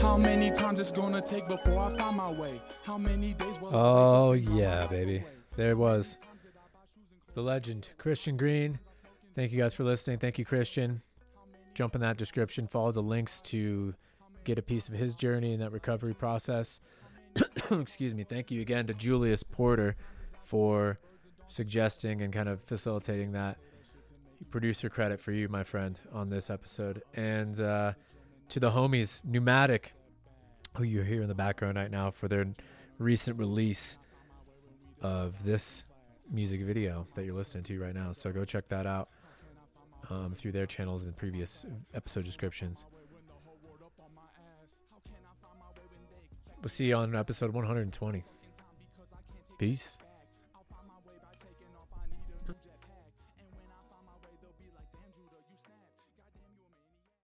How many times it's gonna take before I find my way? How many days will I Oh wake up and go yeah, baby. There it was. The legend, Christian Green. Thank you guys for listening. Thank you, Christian. Jump in that description. Follow the links to get a piece of his journey and that recovery process. [coughs] Excuse me. Thank you again to Julius Porter for suggesting and kind of facilitating that. Producer credit for you, my friend, on this episode. And uh, to the homies, Pneumatic, who you hear in the background right now for their recent release of this music video that you're listening to right now. So go check that out um, through their channels and previous episode descriptions. We'll see you on episode 120. Peace.